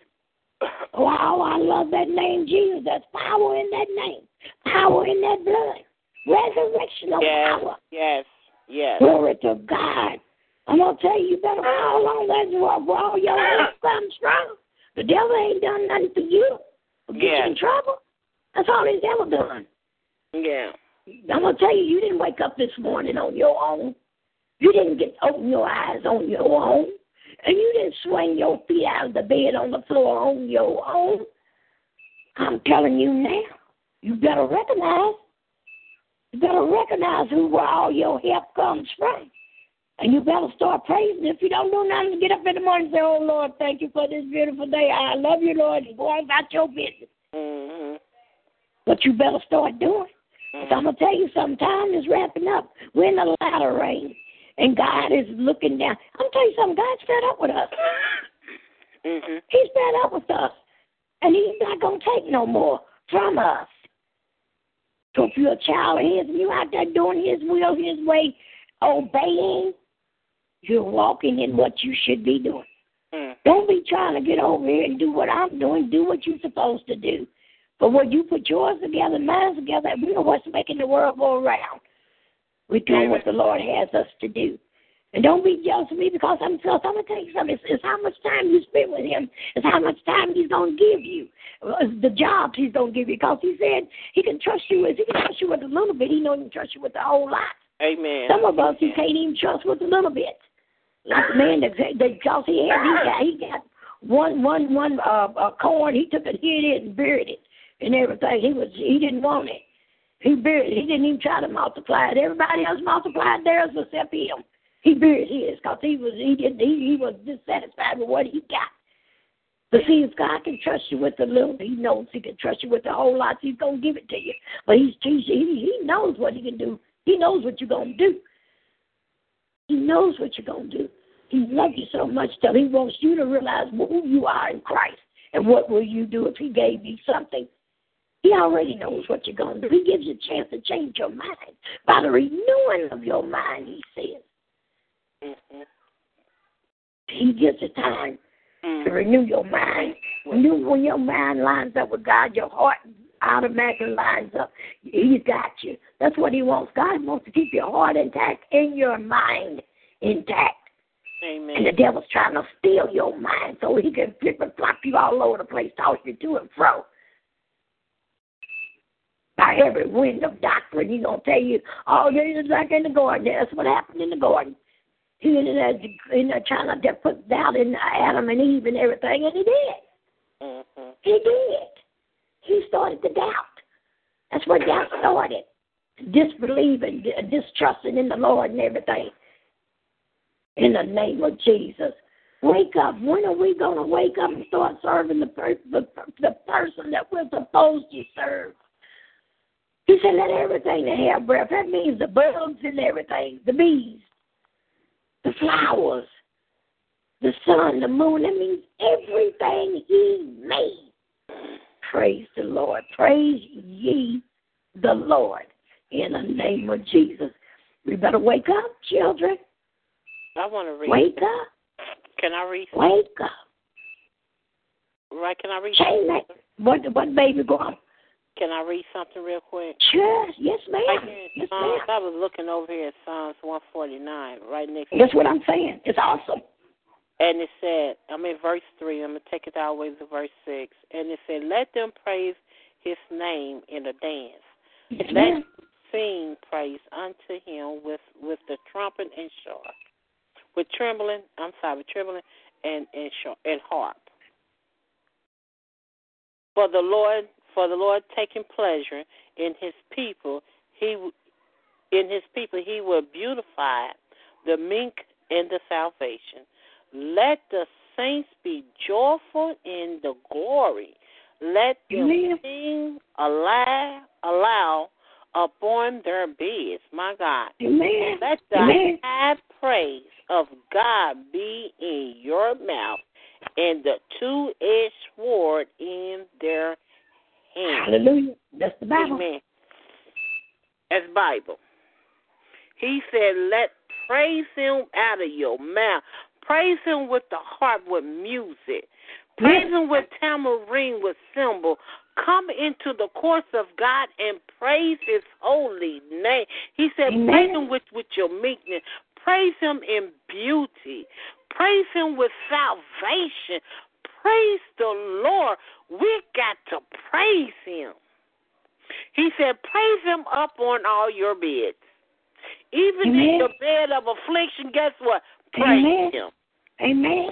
Wow, I love that name, Jesus. There's power in that name, power in that blood, resurrectional Yes, power. yes, yes. Glory to God. I'm gonna tell you, you better call on that where all your help comes from. The devil ain't done nothing for you. To get Yeah. you in trouble. That's all he's ever done. Yeah. I'm gonna tell you, you didn't wake up this morning on your own. You didn't get open your eyes on your own, and you didn't swing your feet out of the bed on the floor on your own. I'm telling you now, you better recognize. You better recognize who where all your help comes from. And you better start praising. If you don't do nothing, get up in the morning and say, Oh Lord, thank you for this beautiful day. I love you, Lord, and go on about your business. hmm But you better start doing. Because I'm going to tell you something. Time is wrapping up. We're in the latter rain. And God is looking down. I'm going to tell you something. God's fed up with us. hmm He's fed up with us. And he's not going to take no more from us. So if you're a child of his and you're out there doing his will, his way, obeying, you're walking in what you should be doing. Mm. Don't be trying to get over here and do what I'm doing. Do what you're supposed to do. But when you put yours together, mine together, we know what's making the world go around. We're doing what the Lord has us to do. And don't be jealous of me because I'm jealous. I'm going to tell you something. It's, it's how much time you spend with him. It's how much time he's going to give you. It's the jobs he's going to give you. Because he said he can trust you. If he can trust you with a little bit, he he can trust you with a whole lot. Amen. Some of us he can't even trust with a little bit. Like the man that because he had he got he got one one one uh, uh corn, he took it, hid it and buried it and everything. He was he didn't want it. He buried. He didn't even try to multiply it. Everybody else multiplied theirs except him. He buried his because he was he did he, he was dissatisfied with what he got. But see, if God can trust you with a little, He knows He can trust you with a whole lot. He's gonna give it to you. But He's he he knows what He can do. He knows what you're gonna do. He knows what you're gonna do. He loves you so much that He wants you to realize who you are in Christ and what will you do if He gave you something. He already knows what you're gonna do. He gives you a chance to change your mind by the renewing of your mind. He says. hmm He gives you time Mm. to renew your mind. When, you, when your mind lines up with God, your heart automatically lines up. He's got you. That's what He wants. God wants to keep your heart intact and your mind intact. Amen. And the devil's trying to steal your mind so he can flip and flop you all over the place, toss you to and fro. By every wind of doctrine, he's going to tell you, oh, this is like in the garden. That's what happened in the garden. He ended up in there trying to put doubt in Adam and Eve and everything, and he did. hmm He did. He started to doubt. That's where doubt started. Disbelieving, distrusting in the Lord and everything. In the name of Jesus. Wake up. When are we going to wake up and start serving the, per- the, the person that we're supposed to serve? He said, let everything that have breath. That means the bugs and everything, the bees, the flowers, the sun, the moon. That means everything he made. Praise the Lord. Praise ye the Lord in the name of Jesus. We better wake up, children. I want to read. Wake up. Can I read? Wake up. Right? Can I read? Change that. What, what baby go on? Can I read something real quick? Sure. Yes, ma'am. Right here in Yes, Psalms, ma'am. I was looking over here at Psalms 149, right next. That's what I'm saying. It's awesome. And it said, I'm in verse 3, I'm going to take it all the way to verse 6. And it said, Let them praise his name in a dance. Yes, Let ma'am. them sing praise unto him with, with the trumpet and sharp. With trembling, I'm sorry, with trembling and, and, sharp, and harp. For the Lord, for the Lord taking pleasure in his people, he in his people he will beautify the meek in the salvation. Let the saints be joyful in the glory. Let them Amen. sing aloud, aloud upon their beds. My God. Amen. Let the Amen. high praise of God be in your mouth and the two edged sword in their hand. Hallelujah. That's the Bible. Amen. That's Bible. He said, Let praise him out of your mouth. Praise him with the harp with music. Praise him with tambourine with cymbal. Come into the courts of God and praise his holy name. He said, Amen. Praise him with, with your meekness. Praise him in beauty. Praise him with salvation. Praise the Lord. We got to praise him. He said, Praise him up on all your beds. Even Amen. in your bed of affliction, guess what? Praise Amen. him. Amen.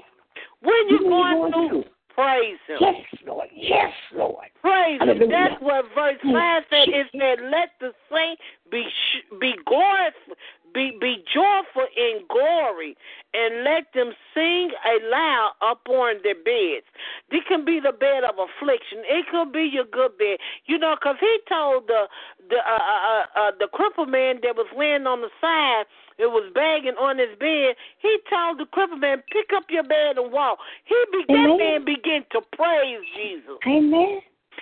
When you're going through, praise him. Yes, Lord. Yes, Lord. Praise him. That's what verse Mm. 5 said. It said, Let the saint be sh- be glorified, be be joyful in glory and let them sing aloud upon their beds. This can be the bed of affliction. It could be your good bed. You know, because he told the the uh, uh, uh, uh, the crippled man that was laying on the side, it was begging on his bed. He told the crippled man, "Pick up your bed and walk." He be, that Amen. man began to praise Jesus. Amen.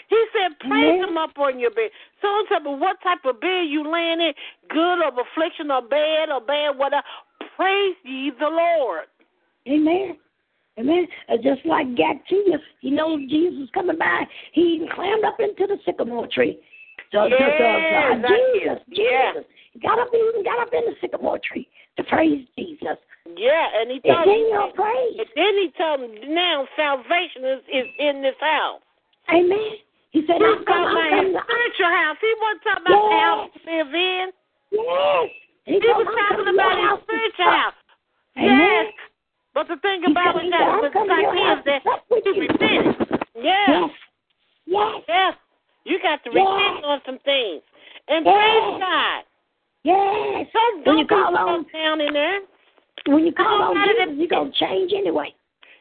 He said, praise Amen. him up on your bed. So I'm talking about what type of bed you laying in, good or affliction or bad or bad, whatever. Praise ye the Lord. Amen. Amen. Uh, just like Zacchaeus, you know Jesus coming by. He even climbed up into the sycamore tree. So, so, so, Yeah, uh, Zacchaeus. Jesus, Yeah. Jesus, he got up even got up in the sycamore tree to praise Jesus. Yeah, and he told your him, praise. and then he told him, now salvation is, is in this house. Amen. He said, He I'm was talking about his spiritual house. He wasn't talking about the house to live in. Yes. He was talking about his spiritual house. Yes. But the thing about it that with Zacchaeus that he repented. Yes. Yes. Yeah. You got to Yes. repent on some things. And Yes. praise God. Yes. Don't, When don't you be call so on down in there. when you call on Jesus, you're gonna change anyway.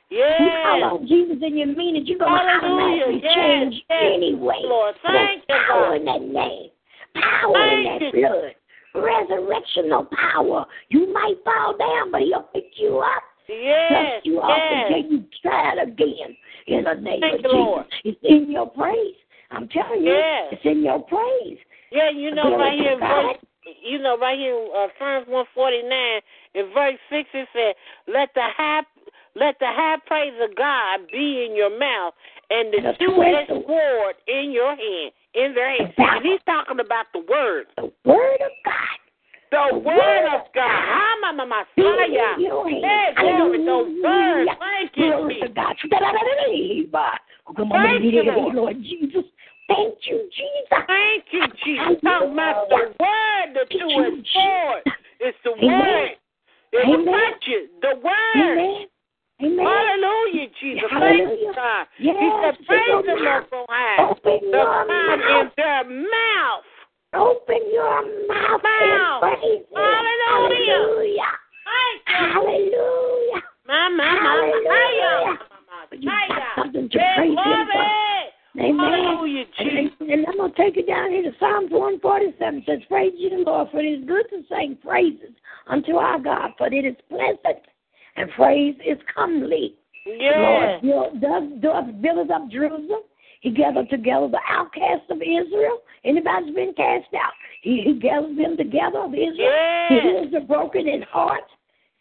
You call on Jesus and you mean it, you're gonna Hallelujah. automatically Yes. change Yes. anyway. Lord, thank There's you, power God. in that name. Power Thank in that you. blood. Resurrectional power. You might fall down, but he'll pick you up. Yes. Dust you off Yes. until you try it again. In the name Thank of Jesus. Lord. It's in your praise. I'm telling you, Yes. it's in your praise. Yeah, you know, Glory right here, in verse, you know, right here, uh, Psalms one forty nine, in verse six, it said, "Let the high, let the high praise of God be in your mouth, and the the two-edged sword in your hand, in their hand." And he's talking about the word, The word of God. the The word word of God. God. Ma, ma, ma, Be Messiah. in your hand. Hey, glory, the word. Thank you, Glory to. God. Thank you, Lord. Lord Jesus. Thank you, Jesus. Thank you, Jesus. Talking about the word, the two-edged sword. It's the Amen. word. It will Amen. touch you. The word. Amen. Amen. Hallelujah, Jesus. Hallelujah. you, God. Yes, he said, praise them mouth. up high. Open The your time in their mouth. Open your mouth Mouth. and praise Hallelujah. Hallelujah. Hallelujah. My, my, my, Hallelujah. You got something to praise Him for. Amen. Hallelujah, Jesus. And, I'm going to take it down here to Psalms 147. It says, Praise ye the Lord, for it is good to sing praises unto our God, for it is pleasant, and praise is comely. Yeah. Lord does, does build up Jerusalem. He gathered together the outcasts of Israel. Anybody's been cast out. He, he gathers them together of Israel. Yeah. He heals the broken in heart.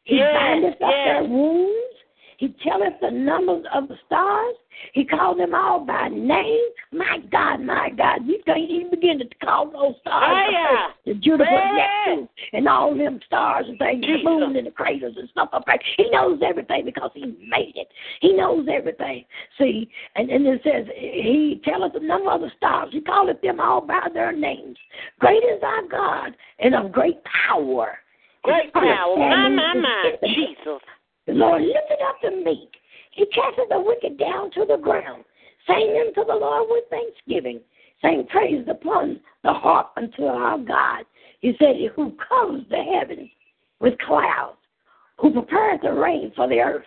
He Yes, bindeth up yes. their wounds. He telleth the numbers of the stars. He called them all by name. My God, my God, you can't even begin to call those stars. Hiya. The Jupiter. Neptune, and all them stars and things, Jesus. the moon and the craters and stuff up there. He knows everything because he made it. He knows everything. See, and, and it says, he telleth the number of the stars. He calleth them all by their names. Great is our God and of great power. Great power. My, my, my. Jesus. The Lord lifted up the meek. He casteth the wicked down to the ground. Sing unto the Lord with thanksgiving. Sing praise upon the harp unto our God. He said, Who covers the heavens with clouds, who prepareth the rain for the earth,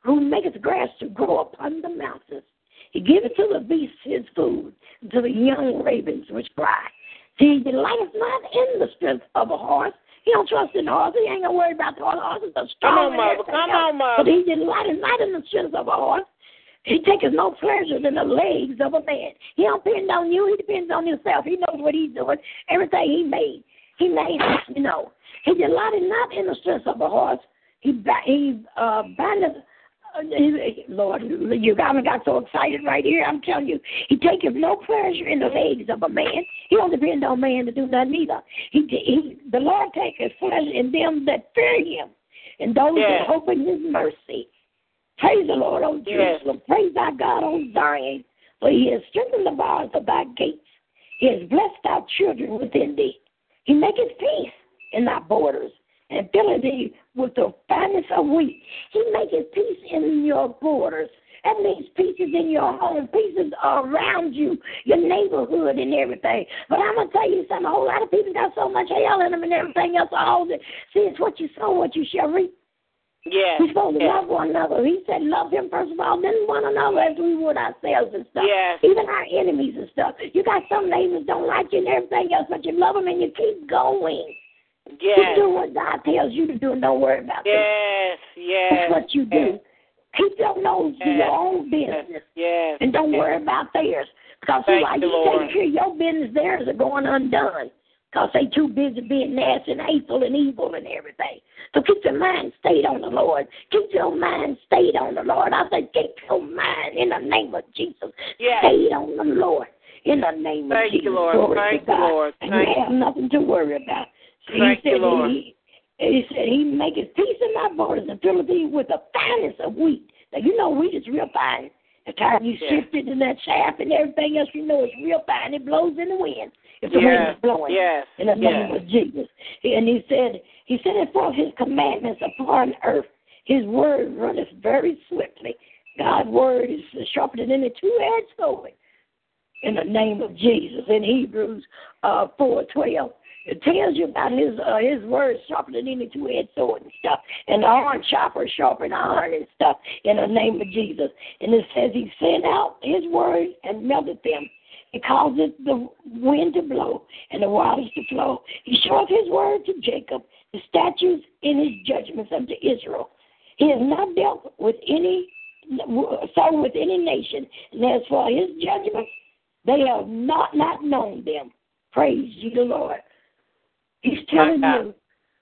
who maketh grass to grow upon the mountains. He giveth to the beasts his food, and to the young ravens which cry. See, he delighteth not in the strength of a horse. He don't trust in horses. He ain't gonna worry about the horse. Horses are strong. Come on, mother. Come else. on, mother. But he delighteth not in the strength of a horse. He taketh no pleasure in the legs of a man. He don't depend on you. He depends on himself. He knows what he's doing. Everything he made, he made. You know, he delighted not in the strength of a horse. He he uh, bindeth. Uh, Lord, you got me got so excited right here. I'm telling you, he taketh no pleasure in the legs of a man. He don't depend on man to do nothing either. He, he the Lord taketh pleasure in them that fear him, and those Yes. that hope in his mercy. Praise the Lord, O Yes. Jerusalem. Praise thy God, O Zion. For he has strengthened the bars of thy gates. He has blessed thy children within thee. He maketh peace in thy borders, and filleth with the finest of wheat. He maketh peace in your borders, That means pieces in your home, pieces around you, your neighborhood, and everything. But I'm gonna tell you something. A whole lot of people got so much hell in them and everything else. All that. See, it's what you sow, what you shall reap. Yes. We're supposed to yes. love one another. He said, love him first of all, then one another as we would ourselves and stuff. Yes. Even our enemies and stuff. You got some neighbors don't like you and everything else, but you love them and you keep going. Yes. You do what God tells you to do and don't worry about. Yes. Yes. That's what you do. Keep your nose to your own business Yes. and don't yes. worry about theirs. Because Thank while you, you Lord. take care of your business, theirs are going undone. Because they too busy being nasty and hateful and evil and everything. So keep your mind stayed on the Lord. Keep your mind stayed on the Lord. I said, keep your mind in the name of Jesus. Yes. Stayed on the Lord. In the name Thank of you, Lord. Glory Thank to you, God. Lord. And you have nothing to worry about. Thank he said Lord. He, he said he maketh peace in my borders and filleth thee with the finest of wheat. Now you know wheat is real fine. The time you Yeah. shift it in that shaft and everything else, you know it's real fine. It blows in the wind. If the wind is blowing. Yes. In the name Yes. of Jesus. And he said, He sent forth his commandments upon earth. His word runneth very swiftly. God's word is sharper than any two-edged sword. In the name of Jesus. In Hebrews uh, four twelve. It tells you about his uh, his word sharper than any two edged sword and stuff. And the iron sharper sharper iron and stuff in the name of Jesus. And it says he sent out his word and melted them. He causes the wind to blow and the waters to flow. He showeth his word to Jacob, the statutes and his judgments unto Israel. He has not dealt with any so with any nation, and as for his judgments, they have not not known them. Praise ye the Lord. He's telling you,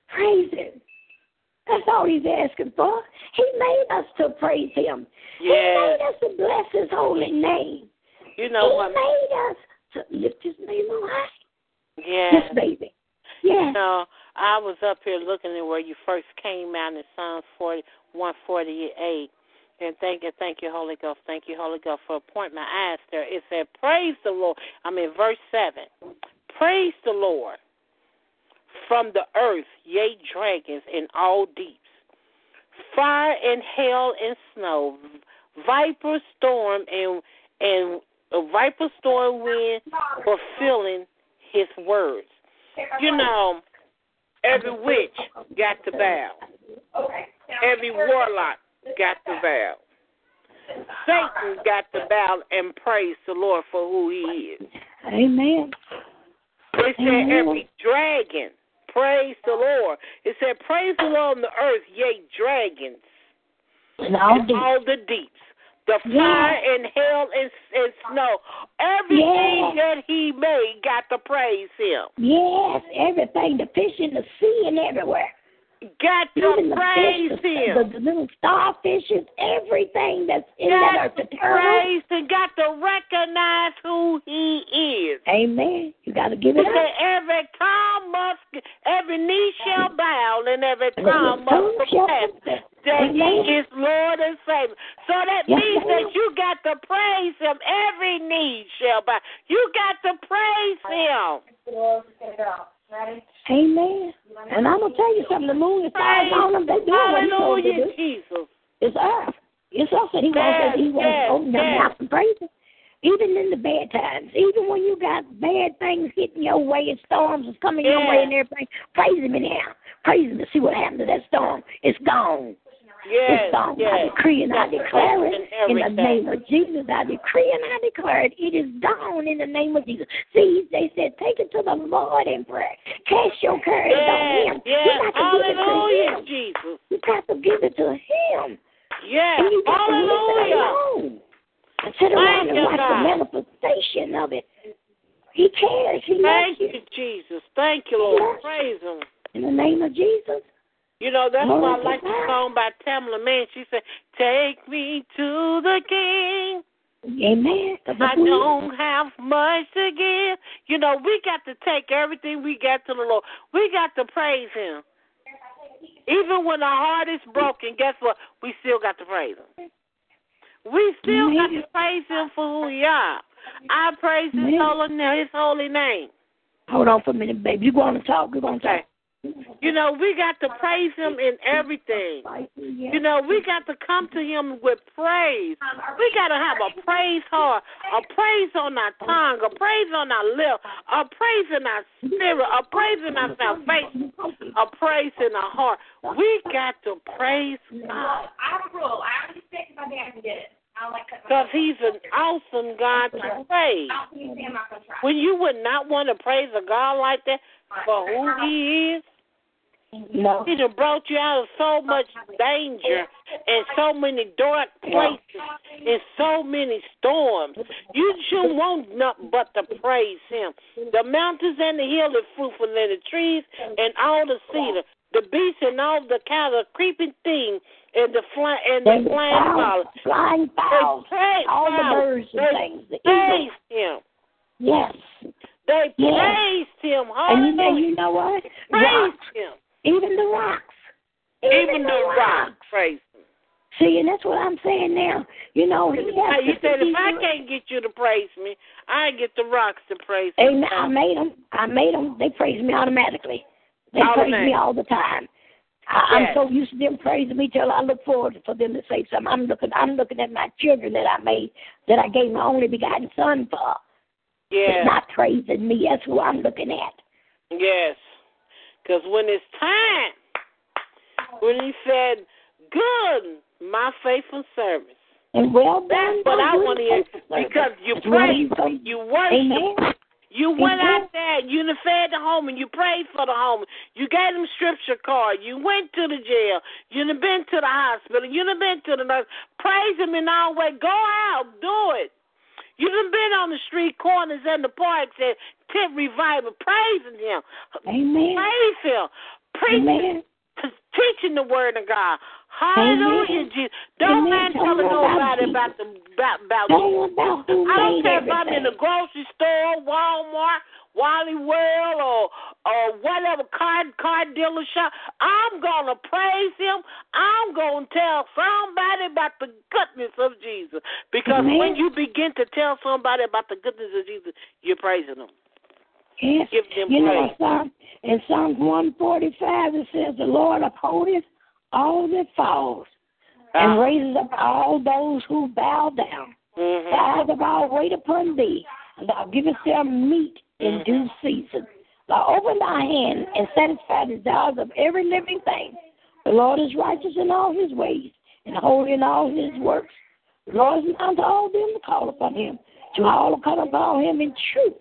praise him. That's all he's asking for. He made us to praise him. He made us to bless his holy name. You know he what? made us to lift his name on high. Yes. Yes, baby. Yes. No, I was up here looking at where you first came out in Psalms 40, 148. And thank you, thank you, Holy Ghost. Thank you, Holy Ghost, for pointing my eyes there. It said, Praise the Lord. I'm in verse 7. Praise the Lord from the earth, yea, dragons and all deeps, fire and hail and snow, viper, storm, and and a viper, storm, wind, fulfilling his words. You know, every witch got to bow. Every warlock got to bow. Satan got to bow and praise the Lord for who he is. Amen. It said every dragon, praise the Lord. It said, praise the Lord on the earth, yea, dragons, And all and all the deeps, the Yeah. fire and hell and, and snow. Everything Yeah. that he made got to praise him. Yes, everything, the fish in the sea and everywhere. Got Even to the praise fish, the, him. the, the little starfishes, everything that's in got that earth, to praise and got to recognize who he is. Amen. You got to give It it said up. every tongue must, every knee shall bow, and every tongue tongue must shall confess confess. that he is Lord and Savior. So that Yes, means ma'am. that you got to praise him. Every knee shall bow. You got to praise him. Amen. And I'm gonna tell you something. The moon and stars on them, they do what they're supposed to do. Jesus. It's us. It's us that he Yes, wants. He wants yes, to open yes. mouth and praise him. Even in the bad times, even when you got bad things hitting your way and storms is coming your way and everything, praise him anyhow. Praise him to see what happened to that storm. It's gone. Yes, it's gone. I decree and I Yes, declare it in the name of Jesus. I decree and I declare it. It is gone in the name of Jesus. See, they said, take it to the Lord in prayer. Cast your cares on Him. yes. You got to give it to Him. Jesus. You got to give it to Him. Yes. And you got to leave it Hallelujah. alone. And sit around Thank and watch the manifestation of it. He cares. He Thank loves you, Jesus. Thank you, Lord. Praise him. In the name of Jesus. You know, that's why I like the song by Tamela Mann. She said, Take me to the King. Amen. I don't have much to give. You know, we got to take everything we got to the Lord. We got to praise Him. Even when our heart is broken, guess what? We still got to praise Him. We still got to praise Him for who we are. I praise His Amen. holy, His holy name. Hold on for a minute, baby. You going to talk? You're going to Okay. talk. You know, we got to praise Him in everything. You know, we got to come to Him with praise. We got to have a praise heart, a praise on our tongue, a praise on our lip, a praise in our spirit, a praise in our salvation, a praise in our heart. We got to praise God. I have a rule. I already said if dad can get it. I Because He's an awesome God to praise. When you would not want to praise a God like that for who He is, No. He done brought you out of so much danger and so many dark places and so many storms. You shouldn't want nothing but to praise Him. The mountains and the hills are fruitful, and the trees and all the cedar, the beasts and all the cattle, the creeping thing, and the fly and the flying fowl. Flying fowls. They All the birds and They things. The praise. Him. Yes. They Yes. praised Him. And you know, you know what? Praise Him. Even the rocks. Even the rocks praise Him. See, and that's what I'm saying now. You know, he has you to said if I can't get you to praise me, I get the rocks to praise me. Amen. I made them. I made them. They praise me automatically. They praise me all the time. I, Yes. I'm so used to them praising me till I look forward for them to say something. I'm looking. I'm looking at my children that I made, that I gave my only begotten son for. Yes, It's not praising me. That's who I'm looking at. yes. Because when it's time, when he said, "Good, my faithful service," And well done. that's what I want to hear because you That's what praised, he's gonna- you worshiped, Amen. You went out there, you fed the home, and you prayed for the home. You gave them scripture card. You went to the jail. You done been to the hospital. You done been to the nurse. Praise him in all way. Go out, do it. You done been on the street corners and the parks and tent revival, praising him. Amen. Praise him. Preaching, teaching the word of God. Hallelujah, Amen. Jesus. Don't Amen. mind Tell about nobody about the about about them about I don't care if I'm in the grocery store, Walmart, Wally World, or or whatever car car dealer shop. I'm gonna praise him. I'm gonna tell somebody about the goodness of Jesus. Because Amen. when you begin to tell somebody about the goodness of Jesus, you're praising him. Yes. Give them You know, praise. in Psalm, in Psalm 145, it says, The Lord upholdeth all that falls and Ah. raises up all those who bow down. Mhm. The eyes of all wait upon thee, and thou givest them meat in Mhm. due season. Thou open thy hand and satisfy the desires of every living thing. The Lord is righteous in all his ways and holy in all his works. The Lord is unto all them that call upon him, to all that call upon him in truth.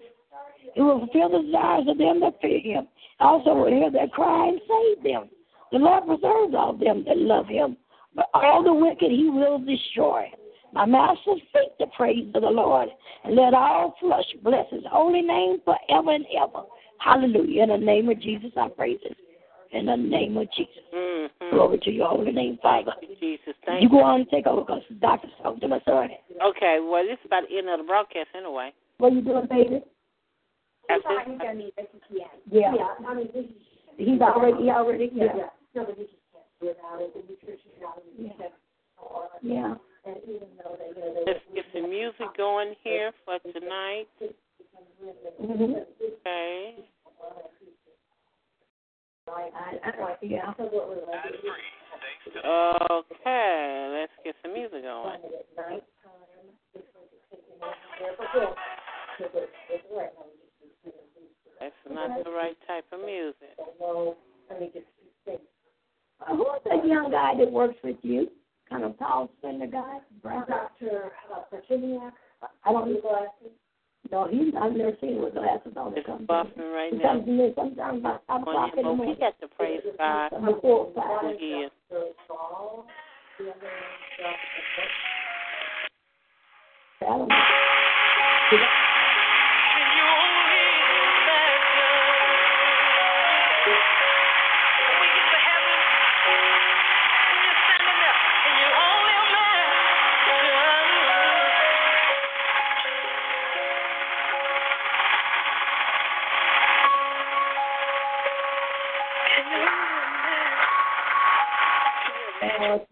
He will fulfill the desires of them that fear him. Also will hear their cry and save them. The Lord preserves all them that love him, but all the wicked he will destroy. My mouth shall speak the praise of the Lord, and let all flesh bless his holy name forever and ever. Hallelujah. In the name of Jesus, I praise it. In the name of Jesus. Mhm. Glory to your holy name, Father. Jesus. Thank You You go on and take over because the doctor spoke to my son. Okay, well, this is about the end of the broadcast anyway. What are you doing, baby? After Yeah. I mean, He's already, he already, yeah. Yeah. Let's get some music going here for tonight. Mm-hmm. Okay. Yeah. Okay, let's get some music going. That's not the right type of music. Who's that young guy that works with you? Kind of tall, slender guy? Brown. Dr. I don't know glasses. No, he's, I've never seen him with glasses on. It's buffing right He now. comes in sometimes about five o'clock in the Well, we got to praise God Before five. who He is. I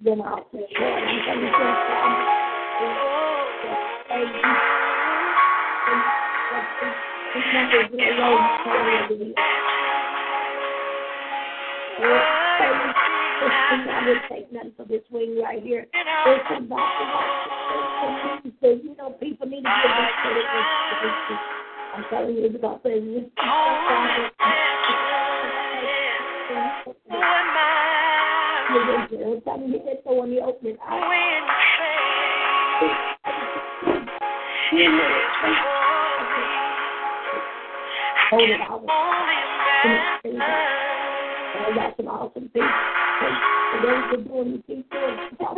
Oh, it's. I'm coming to I wouldn't take nothing for this wing right here. Watching. So, you know, people need to give this. I'm telling you because there's this. Every time you hit that door when you I. Hold it out. I got some awesome things. And then you're doing the things God,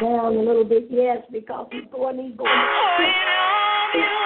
down a little bit, yes, because he's going, he's going.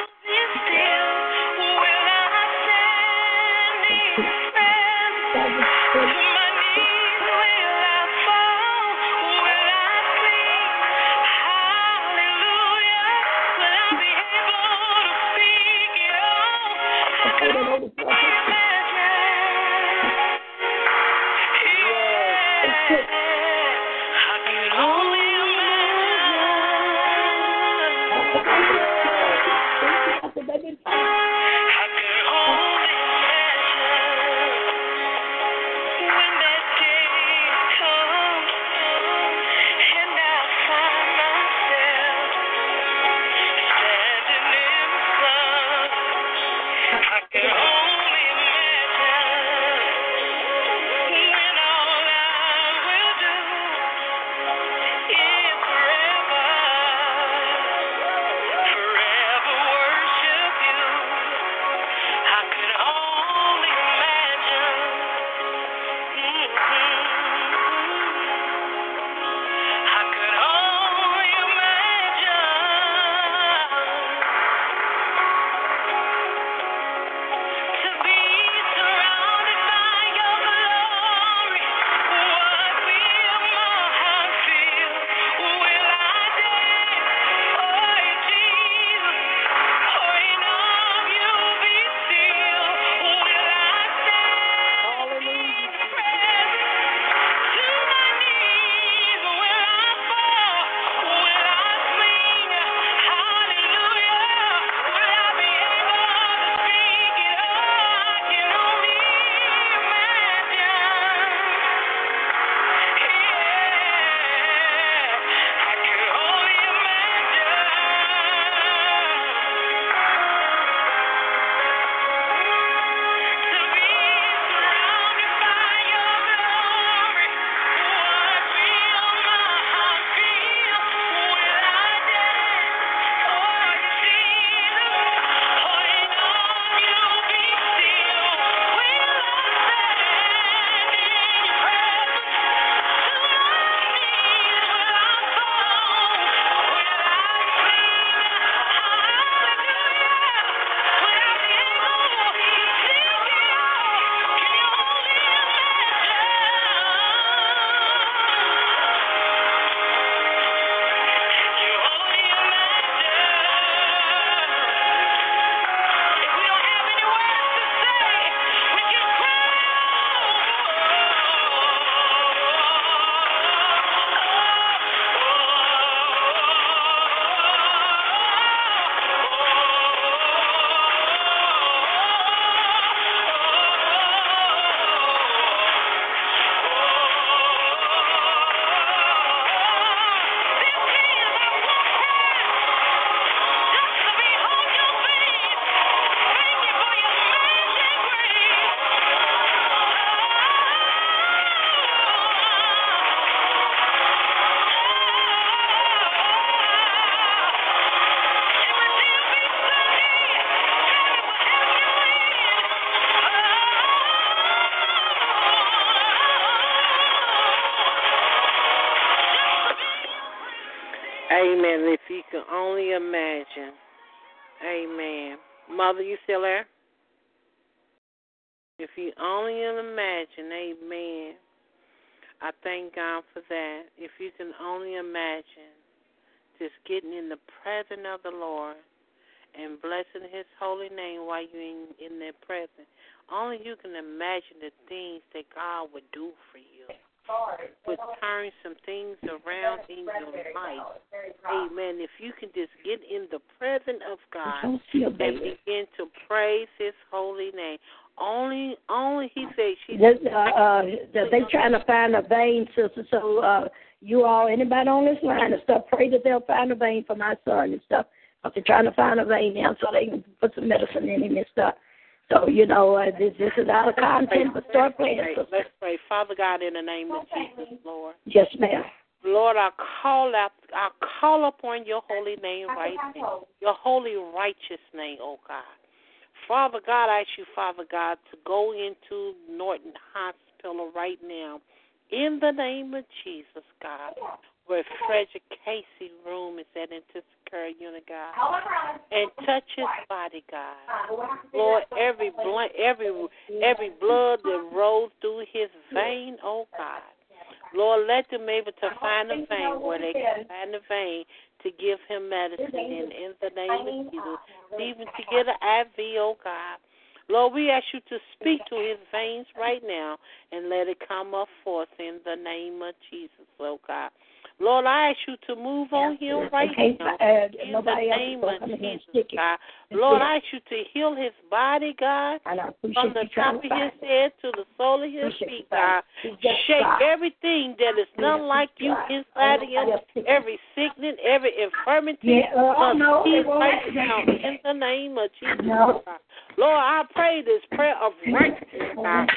Vein, sister. So uh, you all, anybody on this line and stuff, pray that they'll find a vein for my son and stuff. But they're trying to find a vein now so they can put some medicine in him and stuff. So you know, uh, this, this is out of content, but start praying, Let's pray. sister. Let's pray. Father God, in the name of Jesus, Lord. Yes, ma'am. Lord, I call out, I call upon your holy name right now, your holy righteous name, oh God. Father God, I ask you, Father God, to go into Norton Hospital right now, in the name of Jesus, God, where Frederick Casey room is at in Tiscara Unit, God, and touch his body, God. Lord, every blood, every every blood that rolls through his vein, oh God. Lord, let them able to find a vein where they can find a vein to give him medicine in, in the name of Jesus. Even to get an IV, oh God. Lord, we ask you to speak to his veins right now and let it come up forth in the name of Jesus, oh God. Lord, I ask you to move on him right Okay, now. uh, In the name of gonna come in here and Jesus. God. Lord. I ask you to heal his body, God, And I from the top of his it. head to the sole of his Appreciate feet, God. Shake God. everything that is not like you inside of him, every sickness, every infirmity, Yeah, uh, oh, no, cease it won't right now in the name of Jesus. No. God. Lord, I pray this prayer of righteousness, God.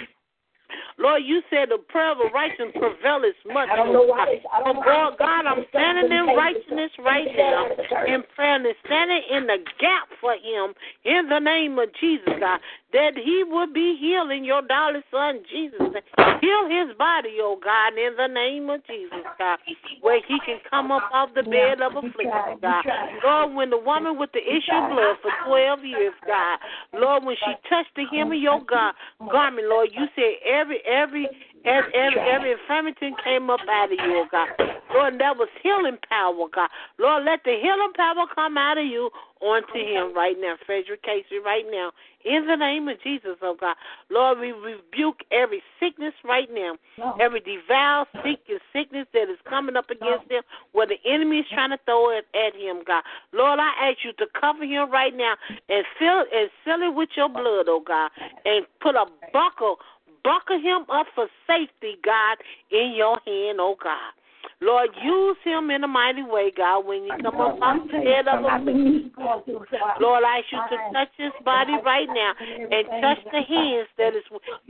Lord, you said the prayer of a righteous prevaileth much. I don't know why. I don't why God, God, I'm standing in righteousness right now in prayer and standing in the gap for him in the name of Jesus, God, that he would be healed in your darling son, Jesus. Heal his body, oh God, in the name of Jesus, God, where he can come up off the bed of affliction, God. Lord, when the woman with the issue of blood for 12 years, God, Lord, when she touched the hem of your God, garment, Lord, you said every, every, every, every, every infirmity came up out of you, oh God. Lord, and that was healing power, God. Lord, let the healing power come out of you onto him right now, Frederick Casey, right now, in the name of Jesus, oh God. Lord, we rebuke every sickness right now, every devout sickness, sickness that is coming up against him, where the enemy is trying to throw it at him, God. Lord, I ask you to cover him right now and fill and seal it with your blood, oh God, and put a buckle, buckle him up for safety, God, in your hand, oh God. Lord, use him in a mighty way, God, when you come up off the head of him. Lord, I ask you to touch his body right now and touch the hands that is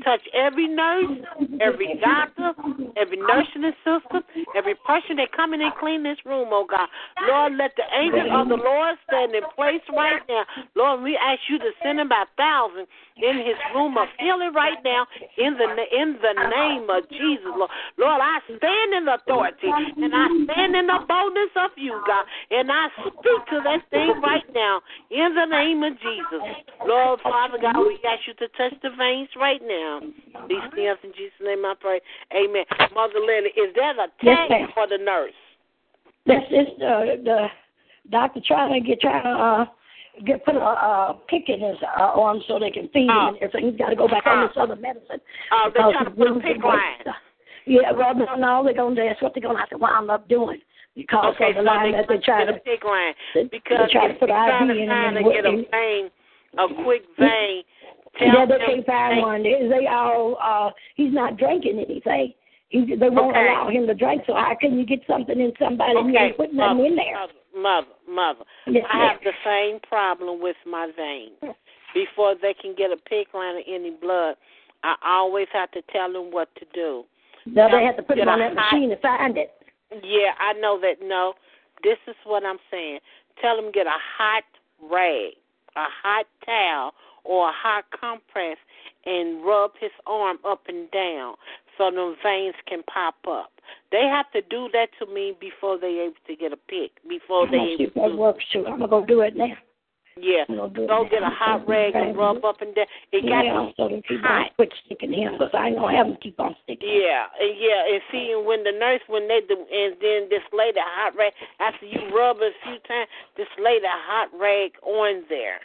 touch every nurse, every doctor, every nursing assistant, every person that come in and clean this room, oh God. Lord, let the angel of the Lord stand in place right now. Lord, we ask you to send him by thousands in his room of healing right now in the in the name of Jesus, Lord. Lord, I stand in authority and I stand in the boldness of you, God, and I speak to that thing right now in the name of Jesus. Lord, Father God, we ask you to touch the veins right now. These things in Jesus' name I pray. Amen. Mother Lily, is that a Yes, tag ma'am. for the nurse? This is uh, the doctor trying to get trying to uh, get put a uh, PICC in his uh, arm so they can feed him and everything. He's got to go back on this other medicine. Oh, they're trying to put a PICC line. Yeah, well, no, no, they're gonna. That's what they're gonna have to wind up doing because Okay, of the so line they that they try get to. a PICC line they- because they try to put trying to him to and get a vein, a quick vein. Tell Yeah, they can't find one. They, they all. Uh, he's not drinking anything. He, they won't Okay. allow him to drink. So how can you get something in somebody and you Okay, ain't putting nothing mother, in there? Mother, mother. Yes, I ma'am. have the same problem with my veins. Before they can get a PICC line or any blood, I always have to tell them what to do. No, they have to put him on that machine to find it. Yeah, I know that. No, this is what I'm saying. Tell them get a hot rag, a hot towel, or a hot compress, and rub his arm up and down so the veins can pop up. They have to do that to me before they able to get a PICC. Before they see able if that works too. I'm gonna go do it now. Yeah. Do it Go get a hot rag and rub up and down. It got yeah, to so they keep hot. on quit sticking him because I ain't gonna have him keep on sticking. Yeah, and yeah, and see, and when the nurse, when they do, and then this lady, hot rag, after you rub it a few times, this lady lay the hot rag on there.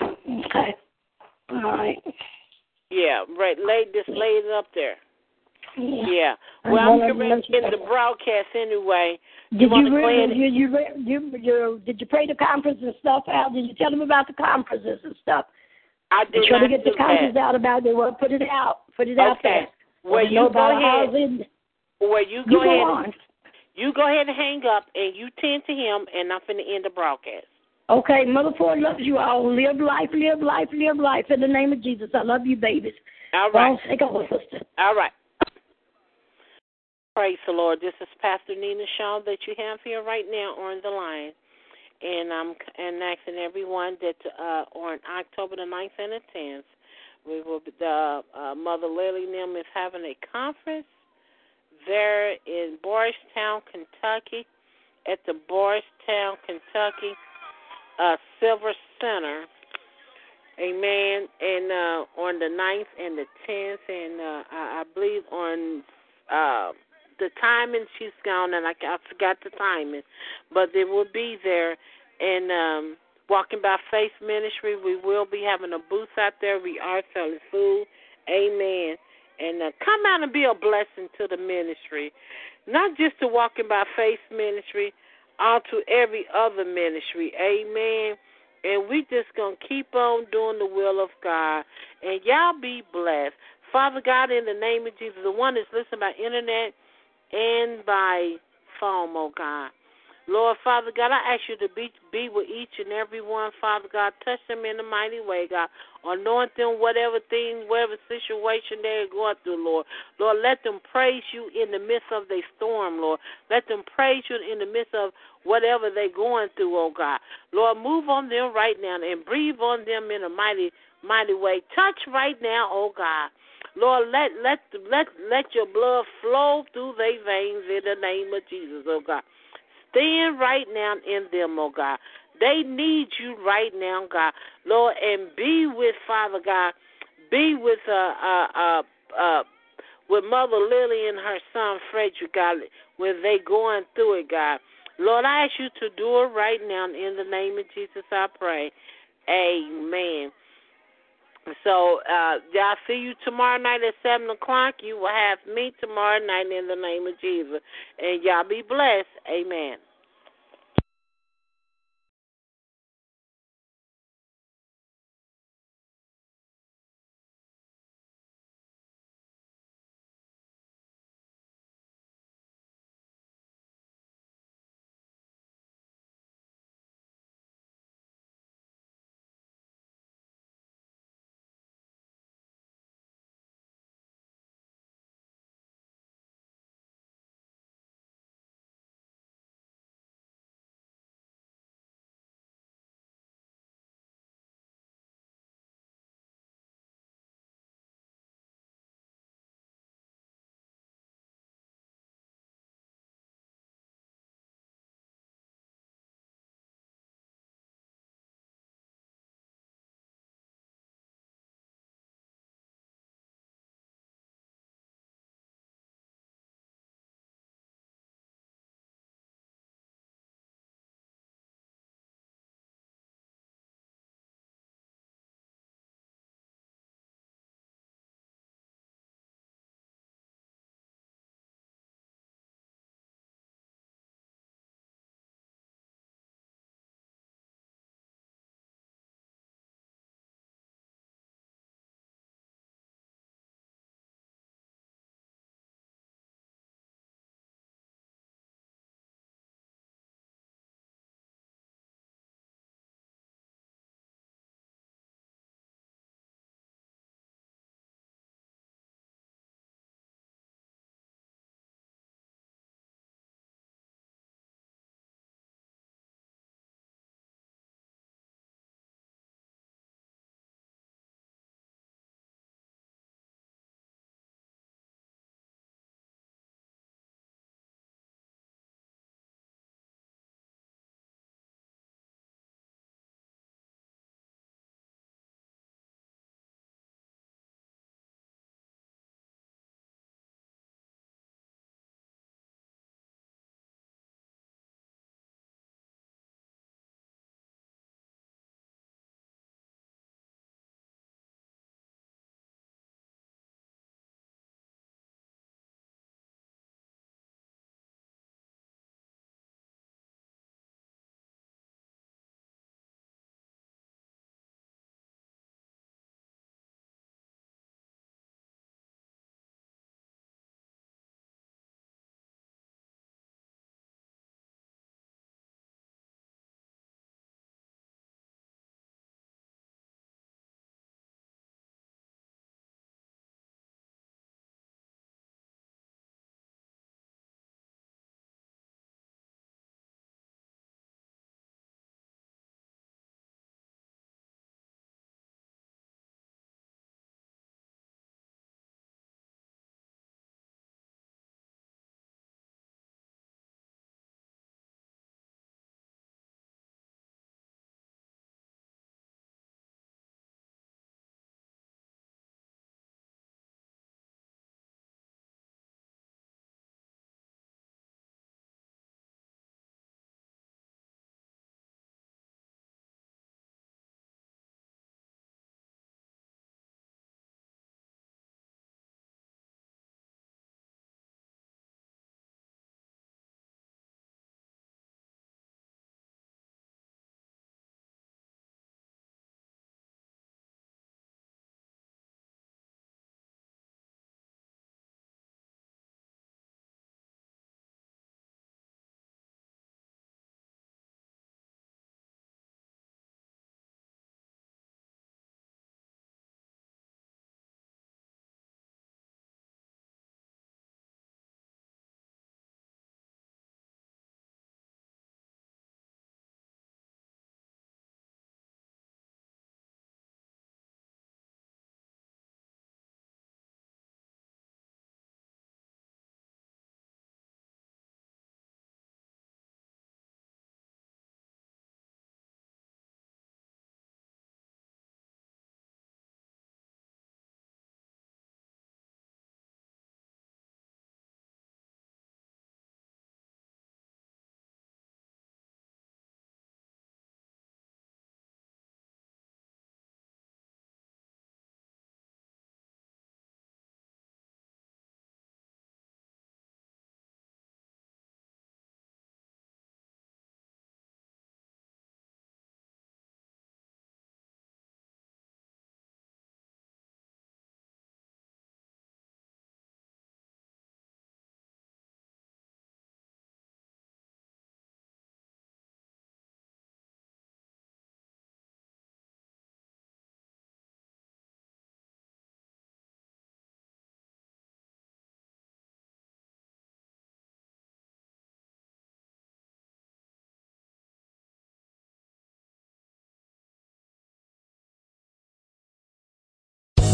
Okay. All right. Yeah, right. Lay just lay it up there. Yeah. Yeah. Well, I'm gonna let to you end the broadcast anyway. Did you you, want to go really, you, you, you, you, did you pray the conference and stuff out? Did you tell them about the conferences and stuff? I did try to get the conference that. out about it. Well, put it out. Put it out Okay. there. Well, you go ahead. in- Well, you You go go ahead. on. You go ahead and hang up, and you tend to him, and I'm finna end the broadcast. Okay, Mother Ford loves you all. Live life, live life, live life. In the name of Jesus, I love you, babies. All right. Don't take over, sister. All right. Praise the Lord. This is Pastor Nina Shaw that you have here right now on the line. And I'm and asking everyone that uh, on October the 9th and the 10th, we will the uh, Mother Lily Nim is having a conference there in Boystown, Kentucky, at the Boystown, Kentucky uh, Silver Center. Amen. And uh, on the 9th and the 10th, and uh, I, I believe on uh, the timing, she's gone, and I, I forgot the timing, but they will be there. And um, Walking by Faith Ministry, we will be having a booth out there. We are selling food. Amen. And uh, come out and be a blessing to the ministry, not just to Walking by Faith Ministry, all to every other ministry. Amen. And we just to keep on doing the will of God. And y'all be blessed. Father God, in the name of Jesus, the one that's listening by internet and by phone, oh God. Lord, Father God, I ask you to be, be with each and every one, Father God. Touch them in a mighty way, God. Anoint them, whatever thing, whatever situation they're going through, Lord. Lord, let them praise you in the midst of their storm, Lord. Let them praise you in the midst of whatever they're going through, oh God. Lord, move on them right now and breathe on them in a mighty, mighty way. Touch right now, oh God. Lord, let let let let your blood flow through their veins in the name of Jesus, oh God. Stand right now in them, oh God. They need you right now, God. Lord, and be with Father God. Be with uh uh uh uh with Mother Lily and her son Frederick, God, when they going through it, God. Lord, I ask you to do it right now in the name of Jesus. I pray. Amen. So, uh, y'all see you tomorrow night at 7 o'clock. You will have me tomorrow night in the name of Jesus. And y'all be blessed. Amen.